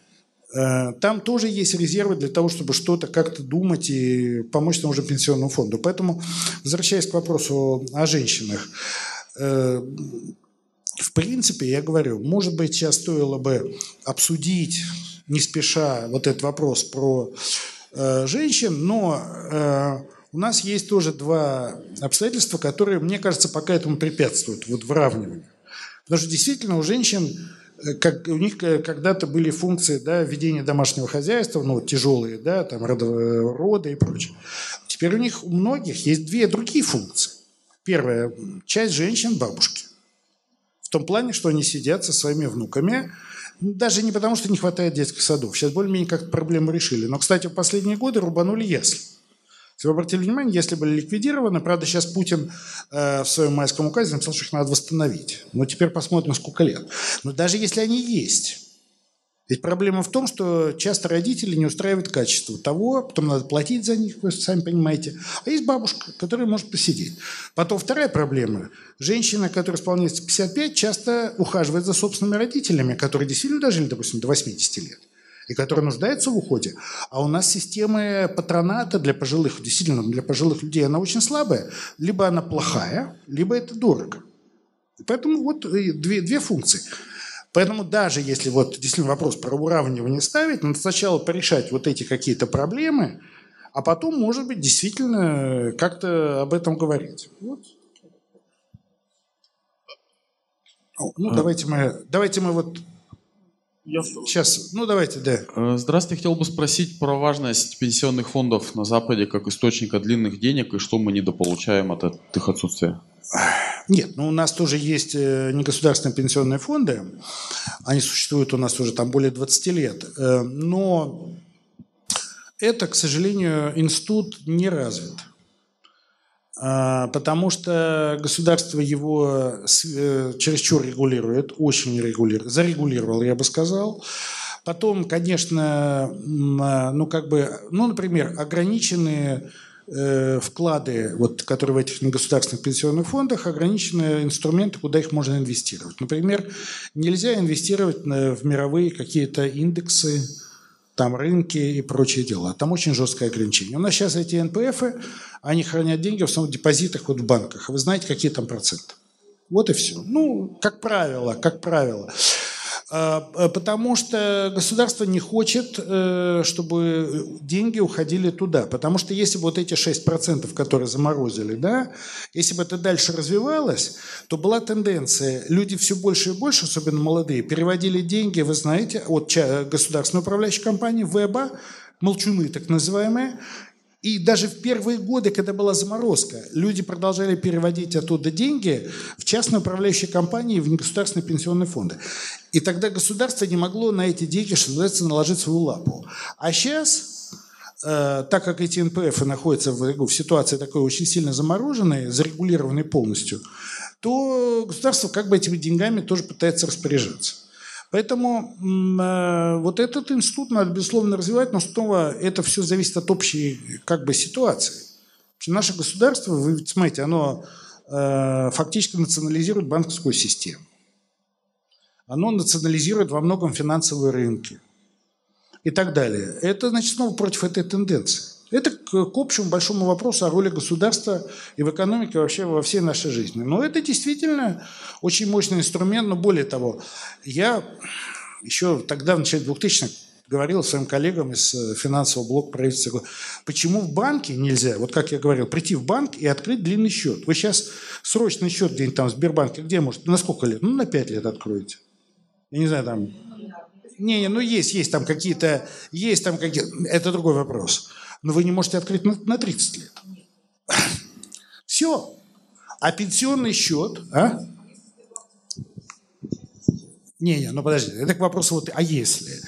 там тоже есть резервы для того, чтобы что-то как-то думать и помочь тому же пенсионному фонду. Поэтому, возвращаясь к вопросу о женщинах, э, в принципе, я говорю, может быть, сейчас стоило бы обсудить не спеша вот этот вопрос про э, женщин, но у нас есть тоже два обстоятельства, которые, мне кажется, пока этому препятствуют, вот выравниванию. Потому что действительно у женщин Э, как у них э, когда-то были функции да, ведения домашнего хозяйства, ну, тяжелые, да, там, роды и прочее. Теперь у них у многих есть две другие функции. Первая – часть женщин – бабушки. В том плане, что они сидят со своими внуками, даже не потому, что не хватает детских садов. Сейчас более-менее как-то проблему решили. Но, кстати, в последние годы рубанули ясли. Если вы обратили внимание, если были ликвидированы, правда, сейчас Путин э, в своем майском указе написал, что их надо восстановить. Но теперь посмотрим, сколько лет. Но даже если они есть, ведь проблема в том, что часто родители не устраивают качество того, потом надо платить за них, вы сами понимаете. А есть бабушка, которая может посидеть. Потом вторая проблема. Женщина, которая исполняется 55, часто ухаживает за собственными родителями, которые действительно дожили, допустим, до 80 лет и который нуждается в уходе. А у нас система патроната для пожилых, действительно, для пожилых людей, она очень слабая. Либо она плохая, либо это дорого. И поэтому вот две, две функции. Поэтому даже если вот действительно вопрос про уравнивание ставить, надо сначала порешать вот эти какие-то проблемы, а потом, может быть, действительно как-то об этом говорить. Вот. Ну, а. давайте мы, давайте мы вот. Сейчас, ну давайте, да.
Э, здравствуйте, хотел бы спросить про важность пенсионных фондов на Западе как источника длинных денег и что мы недополучаем от их отсутствия.
Нет, ну у нас тоже есть э, негосударственные пенсионные фонды. Они существуют у нас уже там более 20 лет. Э, но это, к сожалению, институт не развит. А, потому что государство его э, чересчур регулирует, очень регулирует, зарегулировал, я бы сказал. Потом, конечно, а, ну как бы, ну, например, ограниченные э, вклады, вот, которые в этих негосударственных пенсионных фондах, ограниченные инструменты, куда их можно инвестировать. Например, нельзя инвестировать в мировые какие-то индексы, там рынки и прочие дела. Там очень жесткое ограничение. У нас сейчас эти НПФ, они хранят деньги в основном в депозитах вот в банках. Вы знаете, какие там проценты? Вот и все. Ну, как правило, как правило. А, а, потому что государство не хочет, э, чтобы деньги уходили туда. Потому что если бы вот эти 6%, которые заморозили, да, если бы это дальше развивалось, то была тенденция. Люди все больше и больше, особенно молодые, переводили деньги, вы знаете, от государственной управляющей компании, ВЭБа, молчуны так называемые, и даже в первые годы, когда была заморозка, люди продолжали переводить оттуда деньги в частные управляющие компании, в негосударственные пенсионные фонды. И тогда государство не могло на эти деньги, что называется, наложить свою лапу. А сейчас, э, так как эти НПФ находятся в, в ситуации такой очень сильно замороженной, зарегулированной полностью, то государство как бы этими деньгами тоже пытается распоряжаться. Поэтому э, вот этот институт надо, безусловно, развивать, но снова это все зависит от общей как бы, ситуации. Наше государство, вы смотрите, оно э, фактически национализирует банковскую систему. Оно национализирует во многом финансовые рынки и так далее. Это, значит, снова против этой тенденции. Это к, к общему большому вопросу о роли государства и в экономике вообще во всей нашей жизни. Но это действительно очень мощный инструмент, но более того, я еще тогда, в начале 2000-х, говорил своим коллегам из э, финансового блока правительства, почему в банке нельзя, вот как я говорил, прийти в банк и открыть длинный счет. Вы сейчас срочный счет где-нибудь там в Сбербанке, где может, на сколько лет? Ну, на 5 лет откроете. Я не знаю, там... Не, не, ну есть, есть там какие-то, есть там какие-то, это другой вопрос но вы не можете открыть на, на 30 лет. Все. А пенсионный счет, а? Не-не, ну подожди, это к вопросу вот, а если?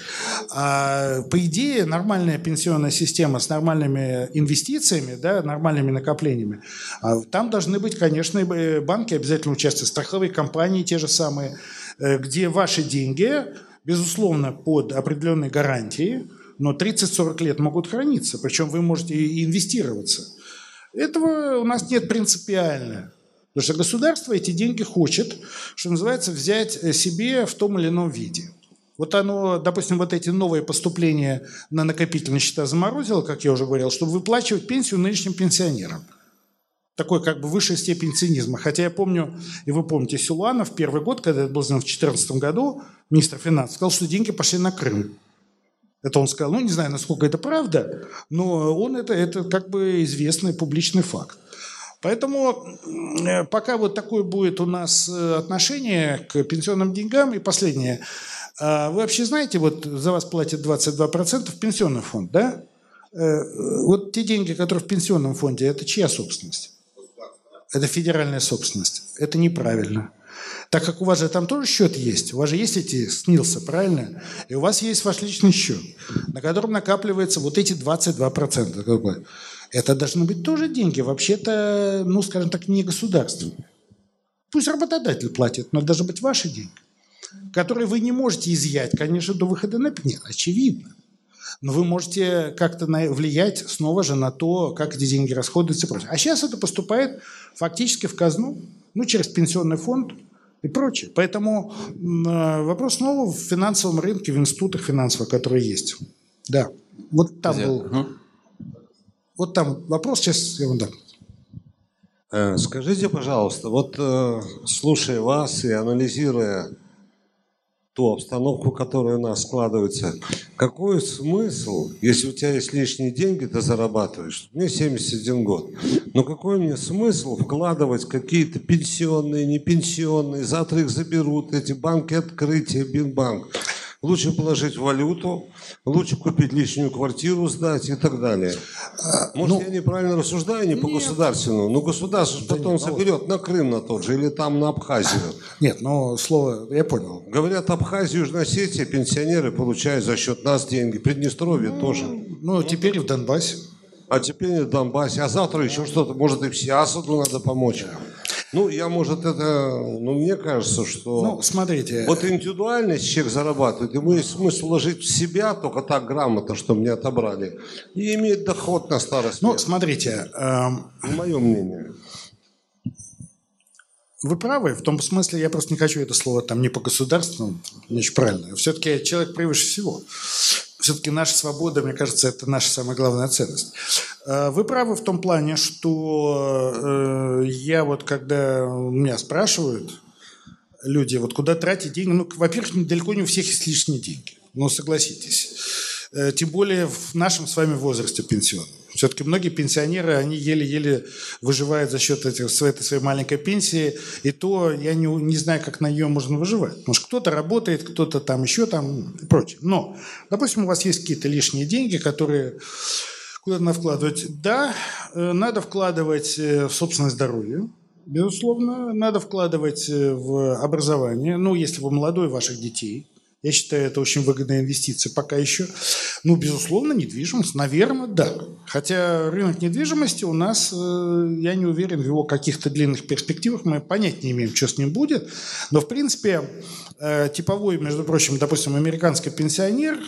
А, по идее, нормальная пенсионная система с нормальными инвестициями, да, нормальными накоплениями, а, там должны быть, конечно, банки обязательно участвовать, страховые компании те же самые, э, где ваши деньги, безусловно, под определенной гарантией, но 30-40 лет могут храниться, причем вы можете и инвестироваться. Этого у нас нет принципиально. Потому что государство эти деньги хочет, что называется, взять э, себе в том или ином виде. Вот оно, допустим, вот эти новые поступления на накопительные счета заморозило, как я уже говорил, чтобы выплачивать пенсию нынешним пенсионерам. Такой как бы высшая степень цинизма. Хотя я помню, и вы помните, Силуанов первый год, когда это был в 2014 году, министр финансов, сказал, что деньги пошли на Крым. Это он сказал, ну, не знаю, насколько это правда, но он это, это как бы известный публичный факт. Поэтому э, пока вот такое будет у нас э, отношение к пенсионным деньгам. И последнее. А вы вообще знаете, вот за вас платят 22% пенсионный фонд, да? Э, вот те деньги, которые в пенсионном фонде, это чья собственность? Это федеральная собственность. Это неправильно. Так как у вас же там тоже счет есть, у вас же есть эти снился, правильно? И у вас есть ваш личный счет, на котором накапливается вот эти 22%. Это должны быть тоже деньги, вообще-то, ну, скажем так, не государственные. Пусть работодатель платит, но должны быть ваши деньги, которые вы не можете изъять, конечно, до выхода на пенсию. Очевидно. Но вы можете как-то влиять снова же на то, как эти деньги расходуются. А сейчас это поступает фактически в казну, ну, через пенсионный фонд – и прочее. Поэтому э, вопрос снова в финансовом рынке, в институтах финансовых, которые есть. Да. Вот там был... Вот там вопрос, сейчас я вам дам.
Э, скажите, пожалуйста, вот э, слушая вас и анализируя ту обстановку, которая у нас складывается. Какой смысл, если у тебя есть лишние деньги, ты зарабатываешь? Мне 71 год. Но какой мне смысл вкладывать какие-то пенсионные, не пенсионные, завтра их заберут, эти банки открытия, Бинбанк. Лучше положить в валюту, лучше купить лишнюю квартиру, сдать и так далее. А, Может, ну, я неправильно рассуждаю, не по государственному, но государство да потом нет, ну заберет на Крым на тот же или там на Абхазию.
Нет, но слово, я понял.
Говорят, Абхазию, Южная Осетия пенсионеры получают за счет нас деньги, Приднестровье ну, тоже.
Ну, теперь в Донбассе.
а теперь в Донбассе, а завтра еще что-то, может и в Сиасаду надо помочь. Ну, я, может, это, ну, мне кажется, что...
Ну, смотрите.
Вот индивидуальность человек зарабатывает, ему есть смысл вложить в себя только так грамотно, чтобы не отобрали, и иметь доход на старость.
Ну,
лет.
смотрите, эм,
Мое мнение.
Вы правы, в том смысле, я просто не хочу это слово там не по государственному, не очень правильно. Все-таки человек превыше всего. Все-таки наша свобода, мне кажется, это наша самая главная ценность. Э, Вы правы в том плане, что э, я вот, когда меня спрашивают люди, вот куда тратить деньги, ну, во-первых, далеко не у всех есть лишние деньги, ну, согласитесь. Э, Тем более в нашем с вами возрасте пенсионном. Все-таки многие пенсионеры, они еле-еле выживают за счет этих, этой своей маленькой пенсии. И то я не, не знаю, как на нее можно выживать. Потому что кто-то работает, кто-то там еще там и прочее. Но, допустим, у вас есть какие-то лишние деньги, которые куда-то надо вкладывать. Да, э, надо вкладывать э, в собственное здоровье. Безусловно, надо вкладывать э, в образование. Ну, если вы молодой, ваших детей. Я считаю, это очень выгодная инвестиция пока еще. Ну, безусловно, недвижимость, наверное, да. Хотя рынок недвижимости у нас, э, я не уверен в его каких-то длинных перспективах, мы понять не имеем, что с ним будет. Но, в принципе, э, типовой, между прочим, допустим, американский пенсионер,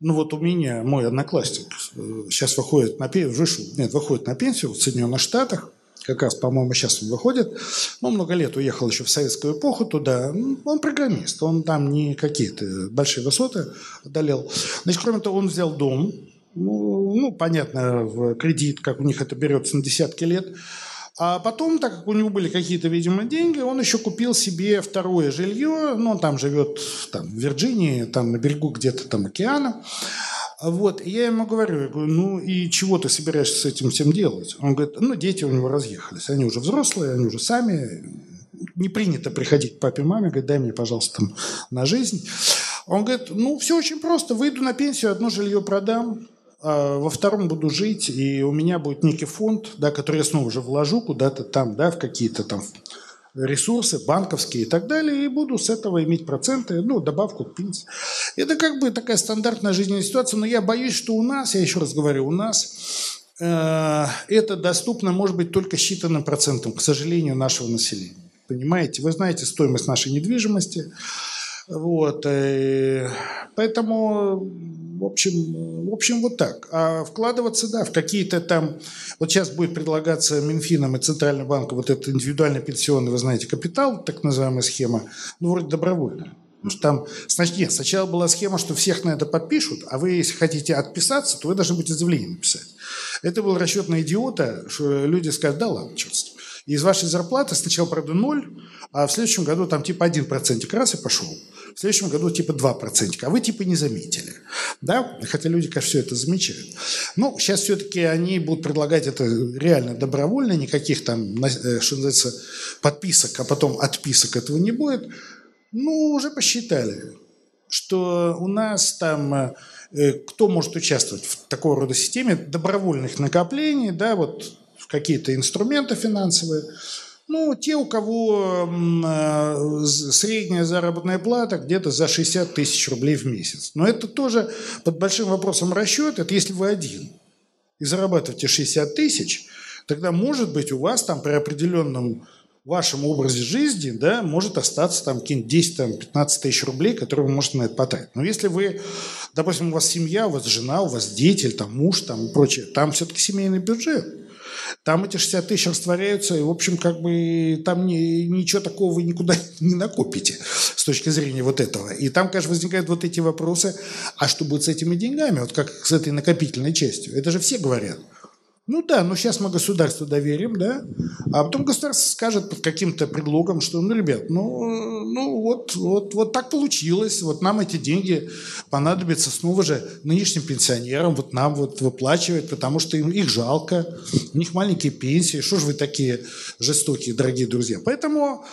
ну вот у меня мой одноклассник э, сейчас выходит на пенсию, вышел, нет, выходит на пенсию в Соединенных Штатах, как раз, по-моему, сейчас он выходит. Ну, много лет уехал еще в советскую эпоху туда. Он программист, он там не какие-то большие высоты одолел. Значит, кроме того, он взял дом, ну, ну, понятно, в кредит, как у них это берется на десятки лет. А потом, так как у него были какие-то, видимо, деньги, он еще купил себе второе жилье. Ну, он там живет там, в Вирджинии, там на берегу где-то там океана. Вот, и я ему говорю, я говорю, ну и чего ты собираешься с этим всем делать? Он говорит, ну дети у него разъехались, они уже взрослые, они уже сами, не принято приходить к папе, маме, говорит, дай мне, пожалуйста, там, на жизнь. Он говорит, ну все очень просто, выйду на пенсию, одно жилье продам, а во втором буду жить, и у меня будет некий фонд, да, который я снова же вложу куда-то там, да, в какие-то там ресурсы банковские и так далее, и буду с этого иметь проценты, ну, добавку к пенсии. Это как бы такая стандартная жизненная ситуация, но я боюсь, что у нас, я еще раз говорю, у нас э, это доступно, может быть, только считанным процентом, к сожалению, нашего населения. Понимаете? Вы знаете стоимость нашей недвижимости. Вот. э, поэтому, в общем, в общем, вот так. А вкладываться, да, в какие-то там... Вот сейчас будет предлагаться Минфином и Центральным банком вот этот индивидуальный пенсионный, вы знаете, капитал, так называемая схема, ну, вроде добровольно. Потому что там, нет, сначала была схема, что всех на это подпишут, а вы, если хотите отписаться, то вы должны будете заявление написать. Это был расчет на идиота, что люди скажут, да ладно, черт из вашей зарплаты сначала, правда, ноль, а в следующем году там типа один процентик раз и пошел. В следующем году типа два процентика, а вы типа не заметили. Да? Хотя люди, конечно, все это замечают. Ну, сейчас все-таки они будут предлагать это реально добровольно, никаких там, э, что называется, подписок, а потом отписок этого не будет. Ну, уже посчитали, что у нас там э, кто может участвовать в такого рода системе добровольных накоплений, да, вот какие-то инструменты финансовые. Ну, те, у кого э, средняя заработная плата где-то за 60 тысяч рублей в месяц. Но это тоже под большим вопросом расчет, это если вы один и зарабатываете 60 тысяч, тогда, может быть, у вас там при определенном вашем образе жизни, да, может остаться там какие-нибудь 10-15 тысяч рублей, которые вы можете на это потратить. Но если вы, допустим, у вас семья, у вас жена, у вас дети, там муж там и прочее, там все-таки семейный бюджет. Там эти 60 тысяч растворяются, и, в общем, как бы там ни- ничего такого вы никуда не накопите с точки зрения вот этого. И там, конечно, возникают вот эти вопросы, а что будет с этими деньгами, вот как с этой накопительной частью? Это же все говорят. Ну да, ну сейчас мы государству доверим, да, а потом государство скажет под каким-то предлогом, что, ну, ребят, ну, ну вот, вот, вот так получилось, вот нам эти деньги понадобятся снова же нынешним пенсионерам, вот нам вот выплачивать, потому что им, их жалко, у них маленькие пенсии, что же вы такие жестокие, дорогие друзья. Поэтому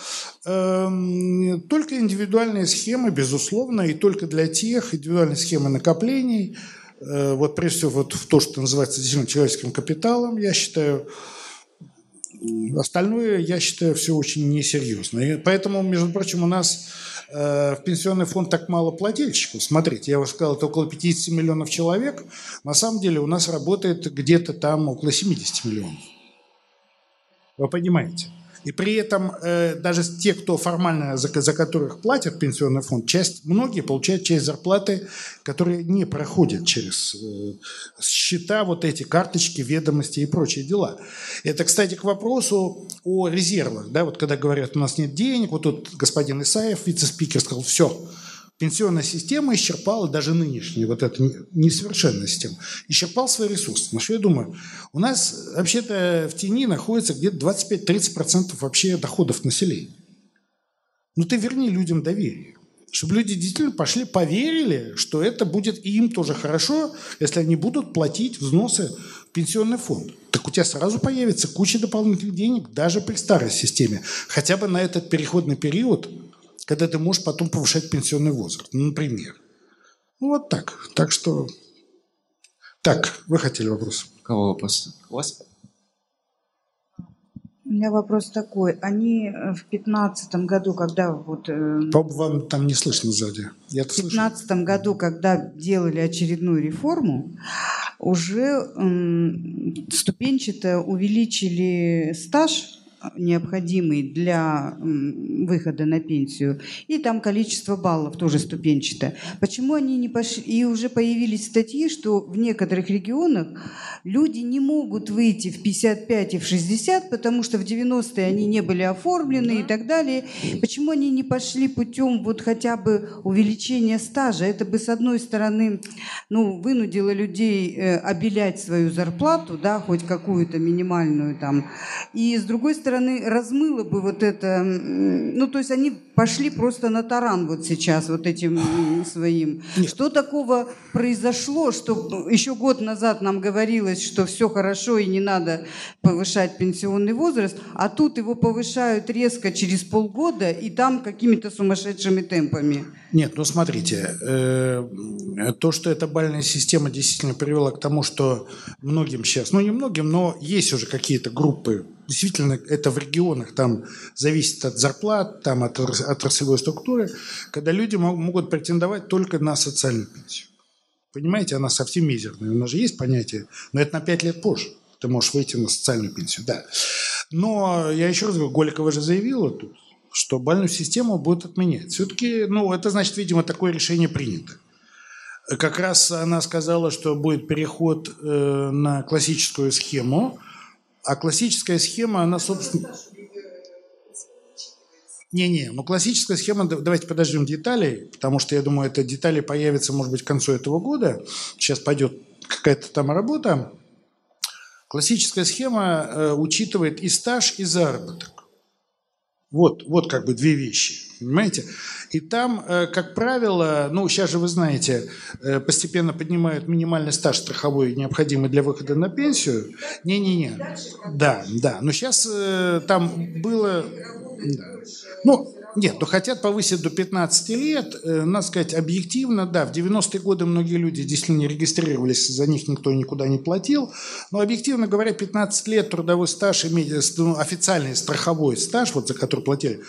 эм, только индивидуальные схемы, безусловно, и только для тех индивидуальные схемы накоплений, вот прежде всего вот в то, что называется действительно человеческим капиталом, я считаю, Остальное, я считаю, все очень несерьезно. И поэтому, между прочим, у нас э, в пенсионный фонд так мало плательщиков. Смотрите, я уже сказал, это около 50 миллионов человек. На самом деле у нас работает где-то там около 70 миллионов. Вы понимаете? И при этом э, даже те, кто формально, за, за которых платят пенсионный фонд, часть, многие получают часть зарплаты, которые не проходят через э, счета, вот эти карточки, ведомости и прочие дела. Это, кстати, к вопросу о резервах. Да, вот когда говорят, у нас нет денег, вот тут господин Исаев, вице-спикер, сказал, все, пенсионная система исчерпала, даже нынешняя, вот эта несовершенная система, исчерпал свои ресурсы. Но что я думаю, у нас вообще-то в тени находится где-то 25-30% вообще доходов населения. Ну ты верни людям доверие. Чтобы люди действительно пошли, поверили, что это будет и им тоже хорошо, если они будут платить взносы в пенсионный фонд. Так у тебя сразу появится куча дополнительных денег, даже при старой системе. Хотя бы на этот переходный период когда ты можешь потом повышать пенсионный возраст, ну, например. Ну, вот так. Так что... Так, вы хотели вопрос?
Кого вопрос? У вас?
У меня вопрос такой. Они э, в пятнадцатом году, когда вот... Э,
вам там не слышно сзади.
Я в пятнадцатом году, когда делали очередную реформу, уже ступенчато увеличили стаж необходимый для выхода на пенсию, и там количество баллов тоже ступенчатое. Почему они не пошли? И уже появились статьи, что в некоторых регионах люди не могут выйти в 55 и в 60, потому что в 90-е они не были оформлены и так далее. Почему они не пошли путем вот хотя бы увеличения стажа? Это бы, с одной стороны, ну, вынудило людей э, обелять свою зарплату, да, хоть какую-то минимальную там, и с другой стороны, стороны, размыло бы вот это, ну, то есть они пошли просто на таран вот сейчас, вот этим своим. Нет. Что такого произошло, что еще год назад нам говорилось, что все хорошо и не надо повышать пенсионный возраст, а тут его повышают резко через полгода и там какими-то сумасшедшими темпами?
Нет, ну смотрите, э, то, что эта бальная система действительно привела к тому, что многим сейчас, ну не многим, но есть уже какие-то группы действительно это в регионах, там зависит от зарплат, там от отраслевой структуры, когда люди могут претендовать только на социальную пенсию. Понимаете, она совсем мизерная. У нас же есть понятие, но это на 5 лет позже. Ты можешь выйти на социальную пенсию, да. Но я еще раз говорю, Голикова же заявила тут, что бальную систему будут отменять. Все-таки, ну, это значит, видимо, такое решение принято. Как раз она сказала, что будет переход э, на классическую схему, а классическая схема, она, собственно... Не-не, ну классическая схема, давайте подождем деталей, потому что я думаю, это детали появятся, может быть, к концу этого года. Сейчас пойдет какая-то там работа. Классическая схема э, учитывает и стаж, и заработок. Вот, вот как бы две вещи. Понимаете? И там, э, как правило, ну, сейчас же вы знаете, э, постепенно поднимают минимальный стаж страховой, необходимый для выхода на пенсию. Не-не-не. Да, да. Но сейчас э, там было... Да. Ну, нет, но хотят повысить до 15 лет. Надо сказать, объективно, да, в 90-е годы многие люди действительно не регистрировались, за них никто никуда не платил. Но объективно говоря, 15 лет трудовой стаж, ну, официальный страховой стаж, вот за который платили,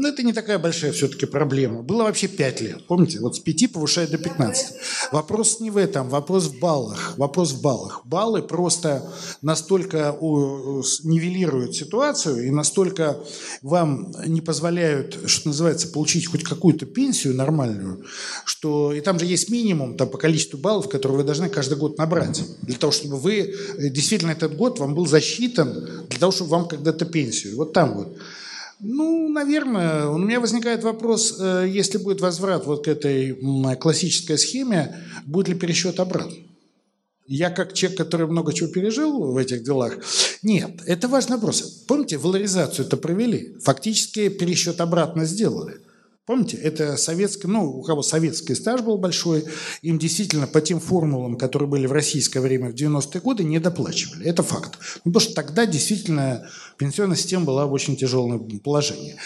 но это не такая большая все-таки проблема. Было вообще 5 лет, помните? Вот с 5 повышают до 15. Вопрос не в этом, вопрос в баллах. Вопрос в баллах. Баллы просто настолько нивелируют ситуацию и настолько вам не позволяют, что называется, получить хоть какую-то пенсию нормальную, что и там же есть минимум там, по количеству баллов, которые вы должны каждый год набрать. Для того, чтобы вы действительно этот год вам был засчитан, для того, чтобы вам когда-то пенсию. Вот там вот. Ну, наверное, у меня возникает вопрос, э, если будет возврат вот к этой классической схеме, будет ли пересчет обратно? Я как человек, который много чего пережил в этих делах, нет, это важный вопрос. Помните, валоризацию это провели, фактически пересчет обратно сделали – Помните, это советский, ну, у кого советский стаж был большой, им действительно по тем формулам, которые были в российское время в 90-е годы, не доплачивали. Это факт. Ну, потому что тогда действительно пенсионная система была в очень тяжелом положении.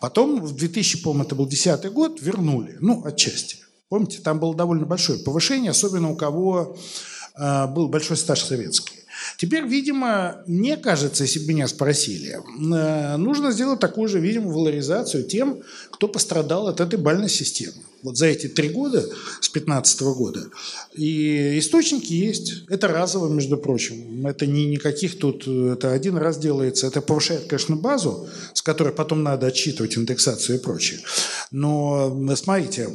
Потом в 2000, по-моему, это был 10 год, вернули. Ну, отчасти. Помните, там было довольно большое повышение, особенно у кого э, был большой стаж советский. Теперь, видимо, мне кажется, если бы меня спросили, э, нужно сделать такую же, видимо, валоризацию тем, кто пострадал от этой бальной системы. Вот за эти три года, с 2015 года. И источники есть. Это разово, между прочим. Это не никаких тут... Это один раз делается. Это повышает, конечно, базу, с которой потом надо отчитывать индексацию и прочее. Но смотрите,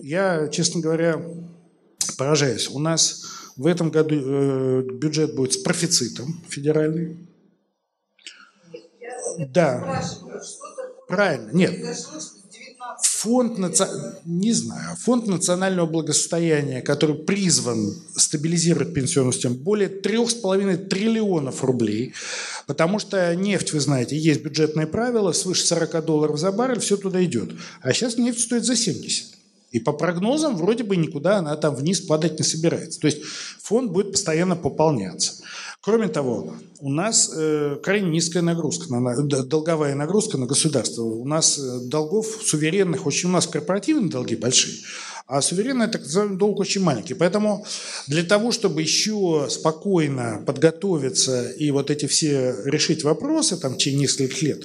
я, честно говоря, поражаюсь. У нас в этом году э, бюджет будет с профицитом федеральный. Да. Правильно. Нет. Фонд, наци... не знаю, фонд национального благосостояния, который призван стабилизировать пенсионную систему, более 3,5 триллионов рублей, потому что нефть, вы знаете, есть бюджетные правила, свыше 40 долларов за баррель, все туда идет. А сейчас нефть стоит за 70. И по прогнозам вроде бы никуда она там вниз падать не собирается. То есть фонд будет постоянно пополняться. Кроме того, у нас э, крайне низкая нагрузка, на, долговая нагрузка на государство. У нас э, долгов суверенных очень, у нас корпоративные долги большие, а суверенный так называемый долг очень маленький. Поэтому для того, чтобы еще спокойно подготовиться и вот эти все решить вопросы там, в течение лет,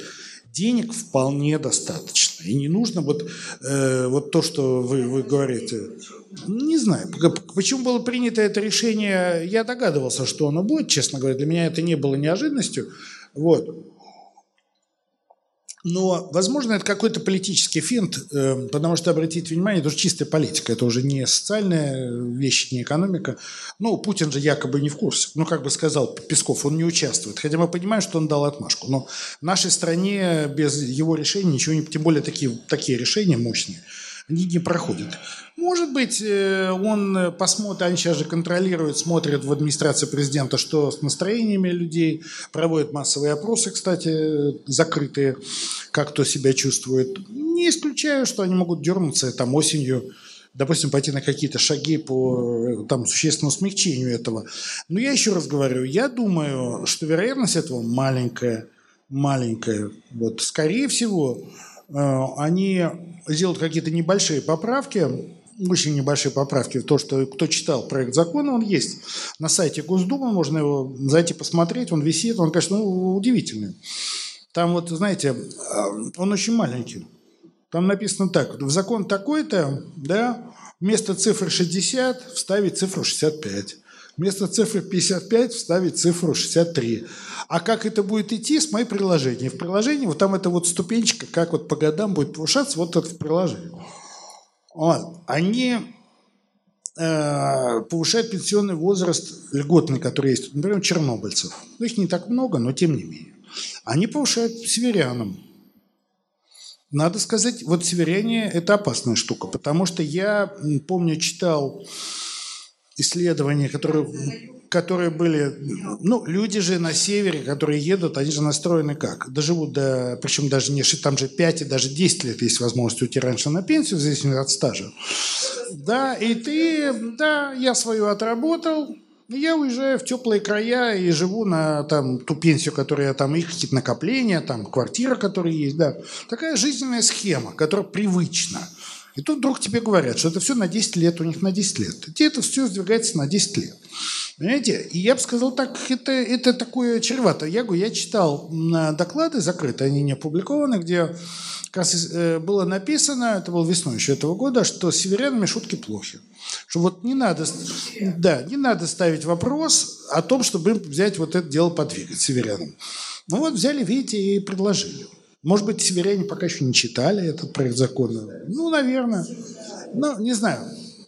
денег вполне достаточно. И не нужно вот, э, вот то, что вы, вы говорите. Не знаю, почему было принято это решение, я догадывался, что оно будет, честно говоря. Для меня это не было неожиданностью. Вот. Но, возможно, это какой-то политический финт, э, потому что, обратите внимание, это уже чистая политика, это уже не социальная вещь, не экономика. Ну, Путин же якобы не в курсе. Ну, как бы сказал Песков, он не участвует. Хотя мы понимаем, что он дал отмашку. Но нашей стране без его решения ничего не... Тем более такие, такие решения мощные – они не проходят. Может быть, э, он посмотрит, они сейчас же контролируют, смотрят в администрации президента, что с настроениями людей, проводят массовые опросы, кстати, закрытые, как кто себя чувствует. Не исключаю, что они могут дернуться там осенью, допустим, пойти на какие-то шаги по там, существенному смягчению этого. Но я еще раз говорю, я думаю, что вероятность этого маленькая, маленькая. Вот, скорее всего, Э, они сделают какие-то небольшие поправки, очень небольшие поправки то, что кто читал проект закона, он есть на сайте Госдумы, можно его зайти посмотреть, он висит, он, конечно, ну, удивительный. Там вот, знаете, э, он очень маленький. Там написано так, в закон такой-то, да, вместо цифры 60 вставить цифру 65. Вместо цифры 55 вставить цифру 63. А как это будет идти с моим приложением? В приложении вот там эта вот ступенечка, как вот по годам будет повышаться, вот это в приложении. Вот. Они э, повышают пенсионный возраст льготный, который есть, например, чернобыльцев. Ну, их не так много, но тем не менее. Они повышают северянам. Надо сказать, вот северяне – это опасная штука, потому что я, помню, читал исследования, которые, которые были... Ну, люди же на севере, которые едут, они же настроены как? Доживут до... Причем даже не... Там же 5 и даже 10 лет есть возможность уйти раньше на пенсию, в зависимости от стажа. Да, и ты... Да, я свою отработал, я уезжаю в теплые края и живу на там, ту пенсию, которая там, их какие-то накопления, там, квартира, которая есть, да. Такая жизненная схема, которая привычна. И тут вдруг тебе говорят, что это все на 10 лет, у них на 10 лет. И тебе это все сдвигается на 10 лет. Понимаете? И я бы сказал так, это, это такое чревато. Я говорю, я читал доклады закрытые, они не опубликованы, где как раз э, было написано, это было весной еще этого года, что с северянами шутки плохи. Что вот не надо, да, не надо ставить вопрос о том, чтобы взять вот это дело подвигать северянам. Ну вот взяли, видите, и предложили. Может быть, северяне пока еще не читали этот проект закона. Ну, наверное. Ну, не знаю.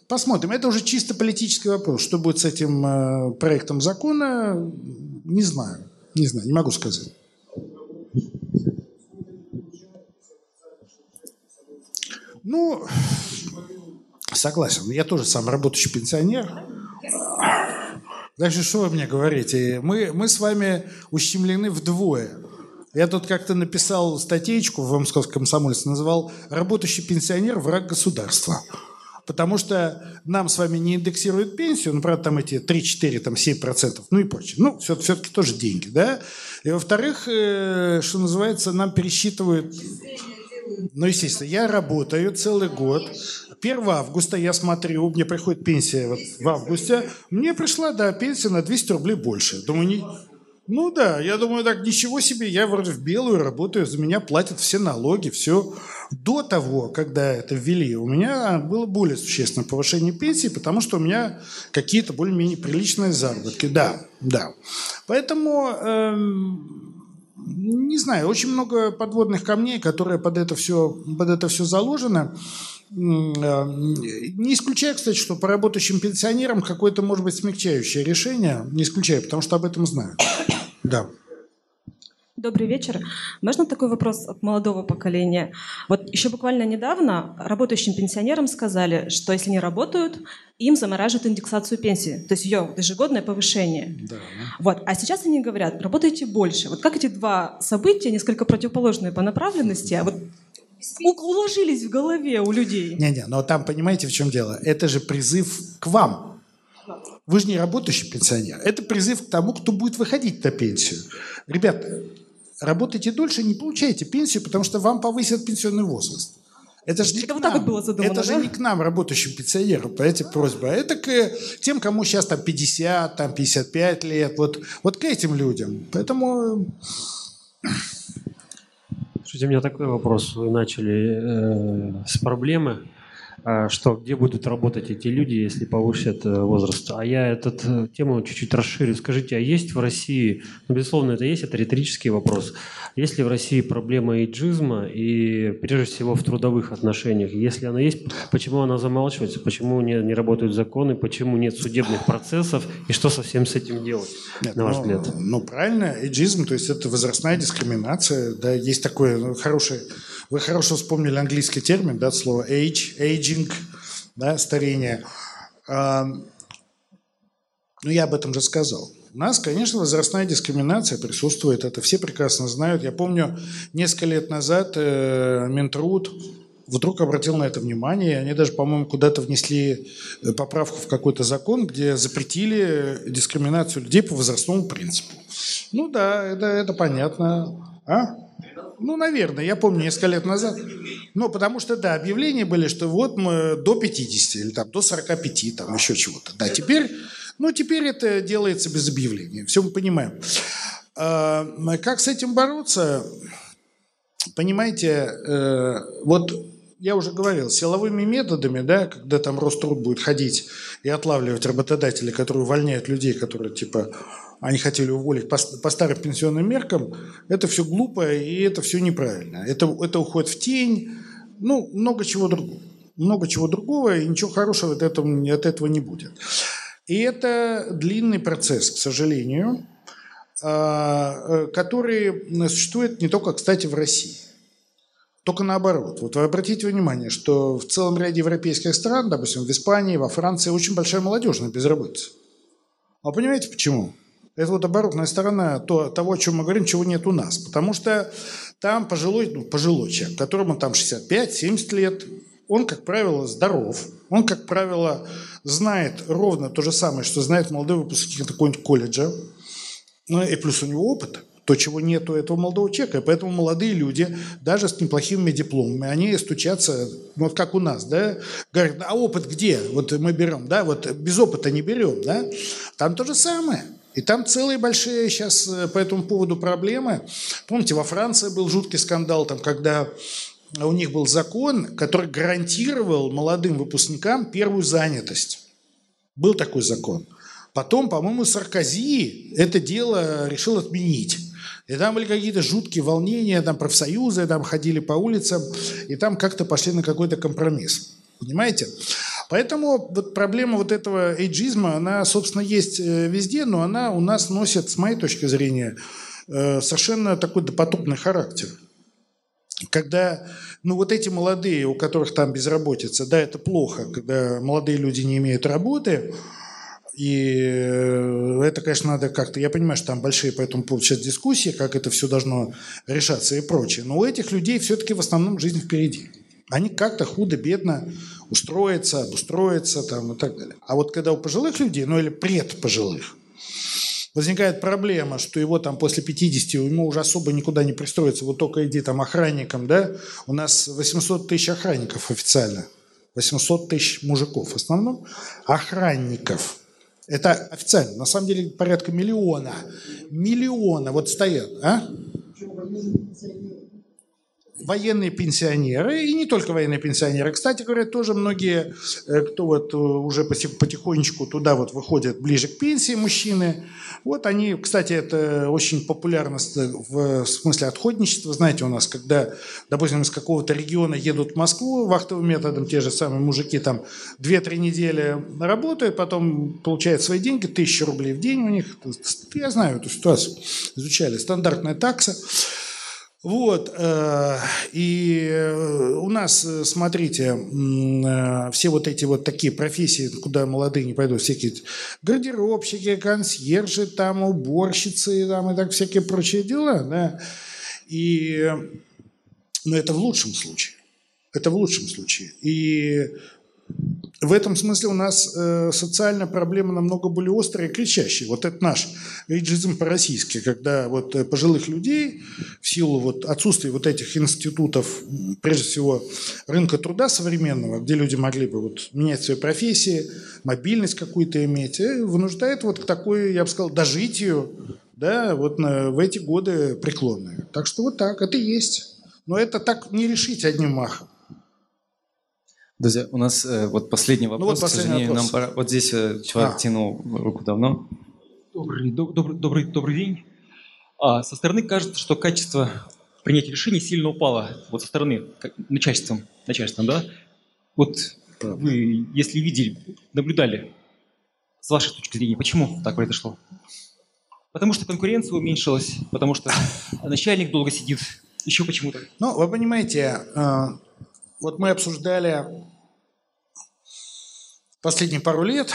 Посмотрим. Это уже чисто политический вопрос. Что будет с этим э, проектом закона, не знаю. Не знаю, не могу сказать. Ну, согласен. Я тоже сам работающий пенсионер. Дальше что вы мне говорите? Мы, мы с вами ущемлены вдвое. Я тут как-то написал статейку в Московском комсомольце, называл «Работающий пенсионер – враг государства». Потому что нам с вами не индексируют пенсию, ну, правда, там эти 3-4, там 7%, ну и прочее. Ну, все, все-таки тоже деньги, да? И во-вторых, э, что называется, нам пересчитывают ну, естественно, я работаю целый год, 1 августа я смотрю, мне приходит пенсия вот в августе, мне пришла, да, пенсия на 200 рублей больше. Думаю, не... ну да, я думаю, так ничего себе, я вроде в белую работаю, за меня платят все налоги, все. До того, когда это ввели, у меня было более существенное повышение пенсии, потому что у меня какие-то более-менее приличные заработки. Да, да. Поэтому, эм, не знаю, очень много подводных камней, которые под это все, под это все заложено. Э, Не исключаю, кстати, что по работающим пенсионерам какое-то, может быть, смягчающее решение. Не исключаю, потому что об этом знаю. Да.
Добрый вечер. Можно такой вопрос от молодого поколения? Вот еще буквально недавно работающим пенсионерам сказали, что если не работают, им замораживают индексацию пенсии, то есть ее ежегодное повышение.
да.
Вот. А сейчас они говорят, работайте больше. Вот как эти два события, несколько противоположные по направленности, а вот уложились в голове у людей?
Не-не, но там понимаете, в чем дело? Это же призыв к вам. Вы же не работающий пенсионер. Это призыв к тому, кто будет выходить на пенсию. Ребята, работайте дольше, не получайте пенсию, потому что вам повысят пенсионный возраст. Это же не
Это
к
вот так
нам.
вот было задумано,
Это же
да?
не к нам, работающим пенсионерам, понимаете, просьба. Это к тем, кому сейчас там 50, там 55 лет. Вот, вот к этим людям. Поэтому
Слушайте, у меня такой вопрос. Вы начали э, с проблемы, что где будут работать эти люди, если повысят э, возраст. А я эту э, тему чуть-чуть расширю. Скажите, а есть в России, ну, безусловно, это есть, это риторический вопрос, есть ли в России проблема эйджизма и, прежде всего, в трудовых отношениях? Если она есть, почему она замалчивается, почему не, не работают законы, почему нет судебных процессов и что совсем с этим делать,
Нет,
на ваш
ну,
взгляд?
Ну, правильно, эйджизм, то есть это возрастная дискриминация, да, есть такое ну, хорошее, вы хорошо вспомнили английский термин, да, слово age, aging, да, старение. А, ну, я об этом же сказал. У нас, конечно, возрастная дискриминация присутствует, это все прекрасно знают. Я помню, несколько лет назад э, Минтруд вдруг обратил на это внимание, они даже, по-моему, куда-то внесли э, поправку в какой-то закон, где запретили дискриминацию людей по возрастному принципу. Ну да, это, это понятно. А? Ну, наверное, я помню несколько лет назад. Ну, потому что, да, объявления были, что вот мы до 50 или там до 45, там еще чего-то. Да, теперь, ну, теперь это делается без объявления. Все мы понимаем. А, как с этим бороться? Понимаете, э, вот я уже говорил, силовыми методами, да, когда там Роструд будет ходить и отлавливать работодателей, которые увольняют людей, которые типа они хотели уволить по, по старым пенсионным меркам, это все глупо и это все неправильно. Это, это уходит в тень, ну, много чего другого. Много чего другого, и ничего хорошего от этого, от этого не будет. И это длинный процесс, к сожалению, а, э, который существует не только, кстати, в России. Только наоборот. Вот вы обратите внимание, что в целом ряде европейских стран, допустим, в Испании, во Франции, очень большая молодежная безработица. А понимаете почему? Это вот оборотная сторона то, того, о чем мы говорим, чего нет у нас. Потому что там пожилой, ну, пожилой человек, которому там 65-70 лет, он, как правило, здоров, он, как правило, знает ровно то же самое, что знает молодой выпускник какого-нибудь колледжа, ну и плюс у него опыт, то, чего нет у этого молодого человека. И поэтому молодые люди, даже с неплохими дипломами, они стучатся, вот как у нас, да, говорят, а опыт где? Вот мы берем, да, вот без опыта не берем, да. Там то же самое. И там целые большие сейчас э, по этому поводу проблемы. Помните, во Франции был жуткий скандал, там, когда у них был закон, который гарантировал молодым выпускникам первую занятость. Был такой закон. Потом, по-моему, Саркози это дело решил отменить. И там были какие-то жуткие волнения, там профсоюзы там ходили по улицам, и там как-то пошли на какой-то компромисс. Понимаете? Поэтому вот проблема вот этого эйджизма, она, собственно, есть э, везде, но она у нас носит, с моей точки зрения, э, совершенно такой допотопный характер. Когда, ну вот эти молодые, у которых там безработица, да, это плохо, когда молодые люди не имеют работы, и э, это, конечно, надо как-то... Я понимаю, что там большие по этому поводу сейчас дискуссии, как это все должно решаться и прочее. Но у этих людей все-таки в основном жизнь впереди. Они как-то худо-бедно устроятся, обустроятся там, и так далее. А вот когда у пожилых людей, ну или предпожилых, возникает проблема, что его там после 50, ему уже особо никуда не пристроиться, вот только иди там охранником, да, у нас 800 тысяч охранников официально 800 тысяч мужиков в основном, охранников. Это официально. На самом деле порядка миллиона. Миллиона вот стоят. А? Военные пенсионеры, и не только военные пенсионеры. Кстати говоря, тоже многие, э, кто вот э, уже потихонечку туда вот выходят ближе к пенсии, мужчины, вот они, кстати, это очень популярно в смысле отходничества. Знаете, у нас, когда, допустим, из какого-то региона едут в Москву вахтовым методом, те же самые мужики там 2-3 недели работают, потом получают свои деньги, тысячу рублей в день у них. Я знаю эту ситуацию, изучали. Стандартная такса. Вот, э, и э, у нас, э, смотрите, все вот эти вот такие профессии, куда молодые не пойдут, всякие гардеробщики, консьержи, там, уборщицы, там, и так всякие прочие дела, да, и, но это в лучшем случае, это в лучшем случае. И в этом смысле у нас э, социальная проблема намного более острая и кричащая. Вот это наш эйджизм по-российски, когда вот э, пожилых людей в силу вот отсутствия вот этих институтов, прежде всего рынка труда современного, где люди могли бы вот менять свои профессии, мобильность какую-то иметь, э, вынуждает вот к такой, я бы сказал, дожитию, да, вот на, в эти годы преклонные. Так что вот так, это и есть. Но это так не решить одним махом.
Друзья, у нас э, вот последний вопрос. Ну, вот последний вопрос. нам пора. Вот здесь э, человек а. тянул руку давно.
Добрый, добрый, добрый, добрый день. А, со стороны кажется, что качество принятия решений сильно упало. Вот со стороны как, начальством, начальством, да? Вот вы, если видели, наблюдали, с вашей точки зрения, почему так произошло? Потому что конкуренция уменьшилась, потому что начальник долго сидит, еще почему-то.
Ну, вы понимаете, э, вот мы обсуждали последние пару лет,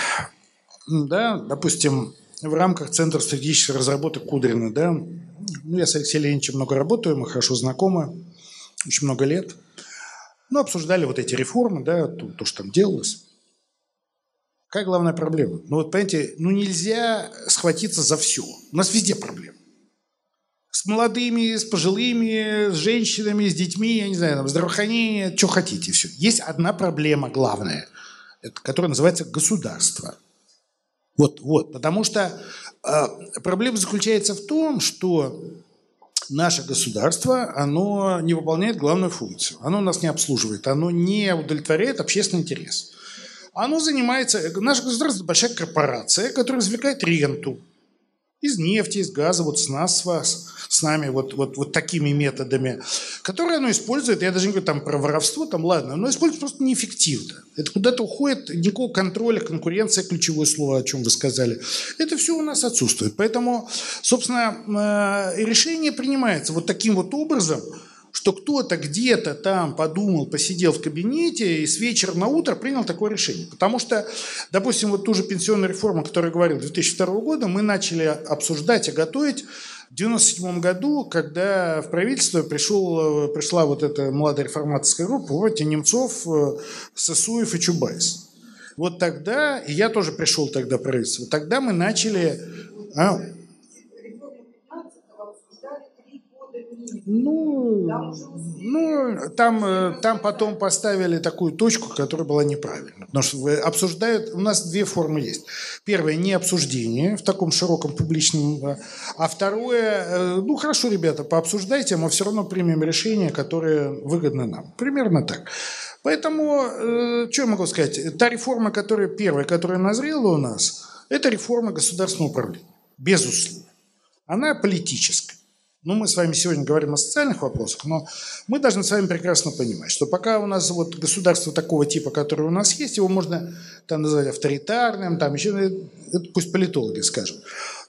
да, допустим, в рамках Центра стратегических разработок Кудрина, да, ну, я с Алексеем Леонидовичем много работаю, мы хорошо знакомы, очень много лет. Ну, обсуждали вот эти реформы, да, то, то что там делалось. Какая главная проблема? Ну, вот, понимаете, ну нельзя схватиться за все. У нас везде проблемы с молодыми, с пожилыми, с женщинами, с детьми, я не знаю, там, здравоохранение, что хотите, все. Есть одна проблема главная, которая называется государство. Вот, вот, потому что э, проблема заключается в том, что наше государство, оно не выполняет главную функцию. Оно нас не обслуживает, оно не удовлетворяет общественный интерес. Оно занимается, наше государство – большая корпорация, которая извлекает ренту из нефти, из газа, вот с нас, с вас, с нами, вот, вот, вот такими методами, которые оно использует, я даже не говорю там про воровство, там ладно, оно использует просто неэффективно. Это куда-то уходит, никакого контроля, конкуренция, ключевое слово, о чем вы сказали. Это все у нас отсутствует. Поэтому, собственно, э, решение принимается вот таким вот образом – что кто-то где-то там подумал, посидел в кабинете и с вечера на утро принял такое решение. Потому что, допустим, вот ту же пенсионную реформу, о которой я говорил, 2002 года, мы начали обсуждать и готовить в 1997 году, когда в правительство пришел, пришла вот эта молодая реформаторская группа, вот Немцов, э, Сосуев и Чубайс. Вот тогда, и я тоже пришел тогда в правительство, тогда мы начали... А, Ну, ну там, э, там потом поставили такую точку, которая была неправильна. Потому что обсуждают... У нас две формы есть. Первое – не обсуждение в таком широком публичном. А второе э, – ну, хорошо, ребята, пообсуждайте, мы все равно примем решение, которое выгодно нам. Примерно так. Поэтому, э, что я могу сказать? Та реформа, которая первая, которая назрела у нас, это реформа государственного управления. Безусловно. Она политическая. Ну, мы с вами сегодня говорим о социальных вопросах, но мы должны с вами прекрасно понимать, что пока у нас вот государство такого типа, которое у нас есть, его можно там назвать авторитарным, там еще, это пусть политологи скажут.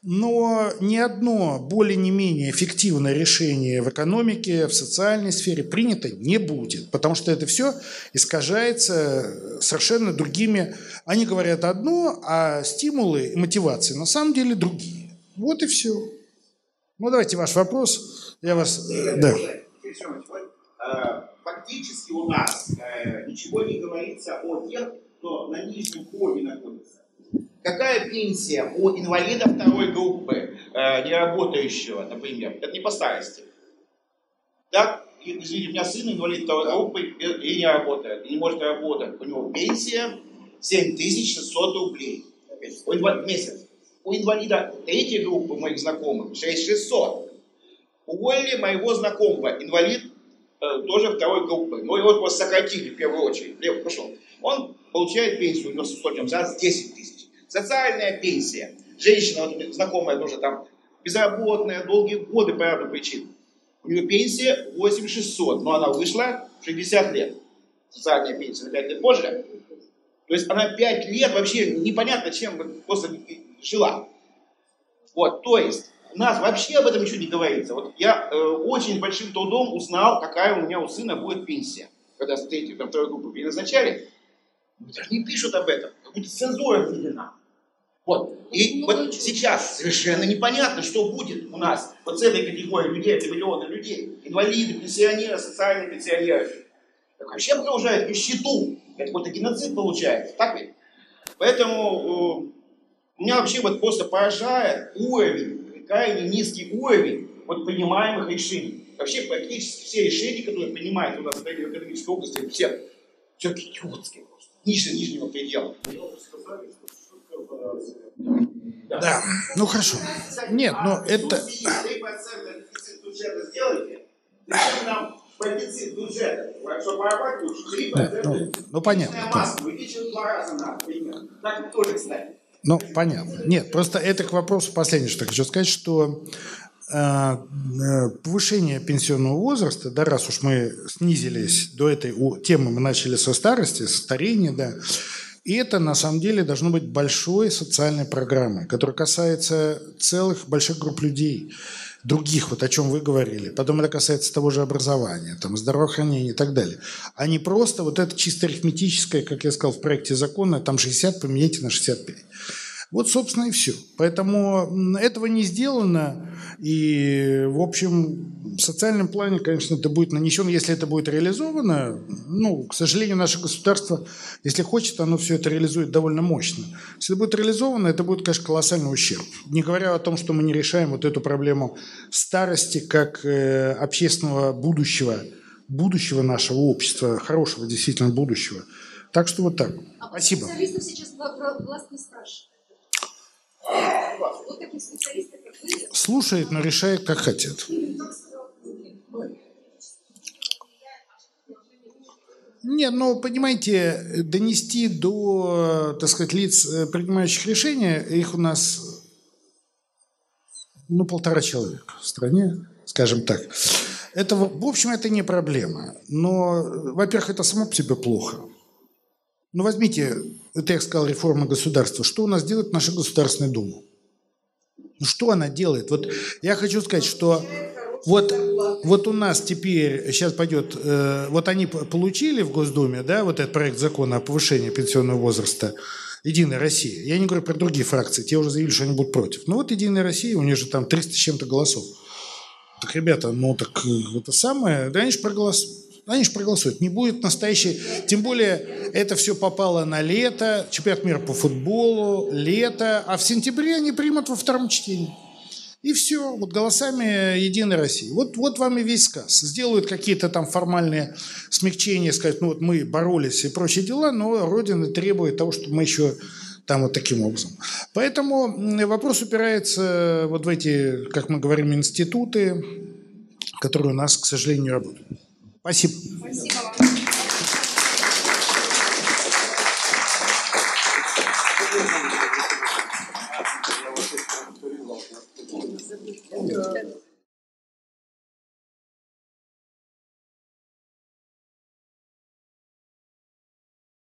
Но ни одно более не менее эффективное решение в экономике, в социальной сфере принято не будет, потому что это все искажается совершенно другими. Они говорят одно, а стимулы и мотивации на самом деле другие. Вот и все. Ну, давайте ваш вопрос. Я вас... Да.
Э, фактически у нас э, ничего не говорится о тех, кто на нижнем ходе находится. Какая пенсия у инвалида второй группы, э, не работающего, например? Это не по старости. Да? извините, у меня сын инвалид второй группы и не работает, и не может работать. У него пенсия 7600 рублей в месяц. У инвалида третьей группы моих знакомых 6600. У Олли, моего знакомого, инвалид э, тоже второй группы. Но его просто сократили в первую очередь. Лев пошел. Он получает пенсию, у него сотен за 10 тысяч. Социальная пенсия. Женщина, вот, знакомая тоже там, безработная, долгие годы по ряду причин. У нее пенсия 8600, но она вышла в 60 лет. Социальная пенсия на 5 лет позже. То есть она 5 лет вообще непонятно чем просто жила. Вот, то есть нас вообще об этом ничего не говорится. Вот я э, очень большим трудом узнал, какая у меня у сына будет пенсия. Когда с третьей, там, второй группы переназначали, даже не пишут об этом. Как будто цензура введена. Вот. И вот сейчас совершенно непонятно, что будет у нас вот с этой категорией людей, это миллионы людей. Инвалиды, пенсионеры, социальные пенсионеры. Так вообще продолжают нищету. Это какой-то геноцид получается. Так ведь? Поэтому э, меня вообще вот просто поражает уровень, крайне низкий уровень вот принимаемых решений. Вообще практически все решения, которые принимают у нас в экономической области, все, все идиотские просто. Ниже нижнего предела.
Да. да. Ну хорошо. Нет, но это... Да, ну, ну понятно. Ну, понятно. Нет, просто это к вопросу последнее, что хочу сказать, что э, э, повышение пенсионного возраста, да, раз уж мы снизились до этой темы, мы начали со старости, со старения, да, и это, на самом деле, должно быть большой социальной программой, которая касается целых больших групп людей, других, вот о чем вы говорили. Потом это касается того же образования, там, здравоохранения и так далее. А не просто вот это чисто арифметическое, как я сказал в проекте закона, там 60 поменяйте на 65. Вот, собственно, и все. Поэтому этого не сделано. И, в общем, в социальном плане, конечно, это будет нанесено, если это будет реализовано. Ну, к сожалению, наше государство, если хочет, оно все это реализует довольно мощно. Если это будет реализовано, это будет, конечно, колоссальный ущерб. Не говоря о том, что мы не решаем вот эту проблему старости как э, общественного будущего, будущего нашего общества, хорошего действительно будущего. Так что вот так. А Спасибо.
Специалистов сейчас власть не спрашивает.
Слушает, но решает, как хотят. Нет, ну, понимаете, донести до, так сказать, лиц, э, принимающих решения, их у нас, ну, полтора человека в стране, скажем так. Это, в общем, это не проблема. Но, во-первых, это само по себе плохо. Ну, возьмите, это я сказал, реформа государства. Что у нас делает наша Государственная Дума? Ну, что она делает? Вот я хочу сказать, что вот, вот у нас теперь, сейчас пойдет, э, вот они получили в Госдуме, да, вот этот проект закона о повышении пенсионного возраста, Единая Россия. Я не говорю про другие фракции, те уже заявили, что они будут против. Ну вот Единая Россия, у нее же там 300 с чем-то голосов. Так, ребята, ну так э, это самое, да они же проголосуют. Они же проголосуют. Не будет настоящей... Тем более, это все попало на лето, чемпионат мира по футболу, лето, а в сентябре они примут во втором чтении. И все, вот голосами Единой России. Вот, вот вам и весь сказ. Сделают какие-то там формальные смягчения, сказать, ну вот мы боролись и прочие дела, но Родина требует того, чтобы мы еще там вот таким образом. Поэтому вопрос упирается вот в эти, как мы говорим, институты, которые у нас, к сожалению, работают. Спасибо. Спасибо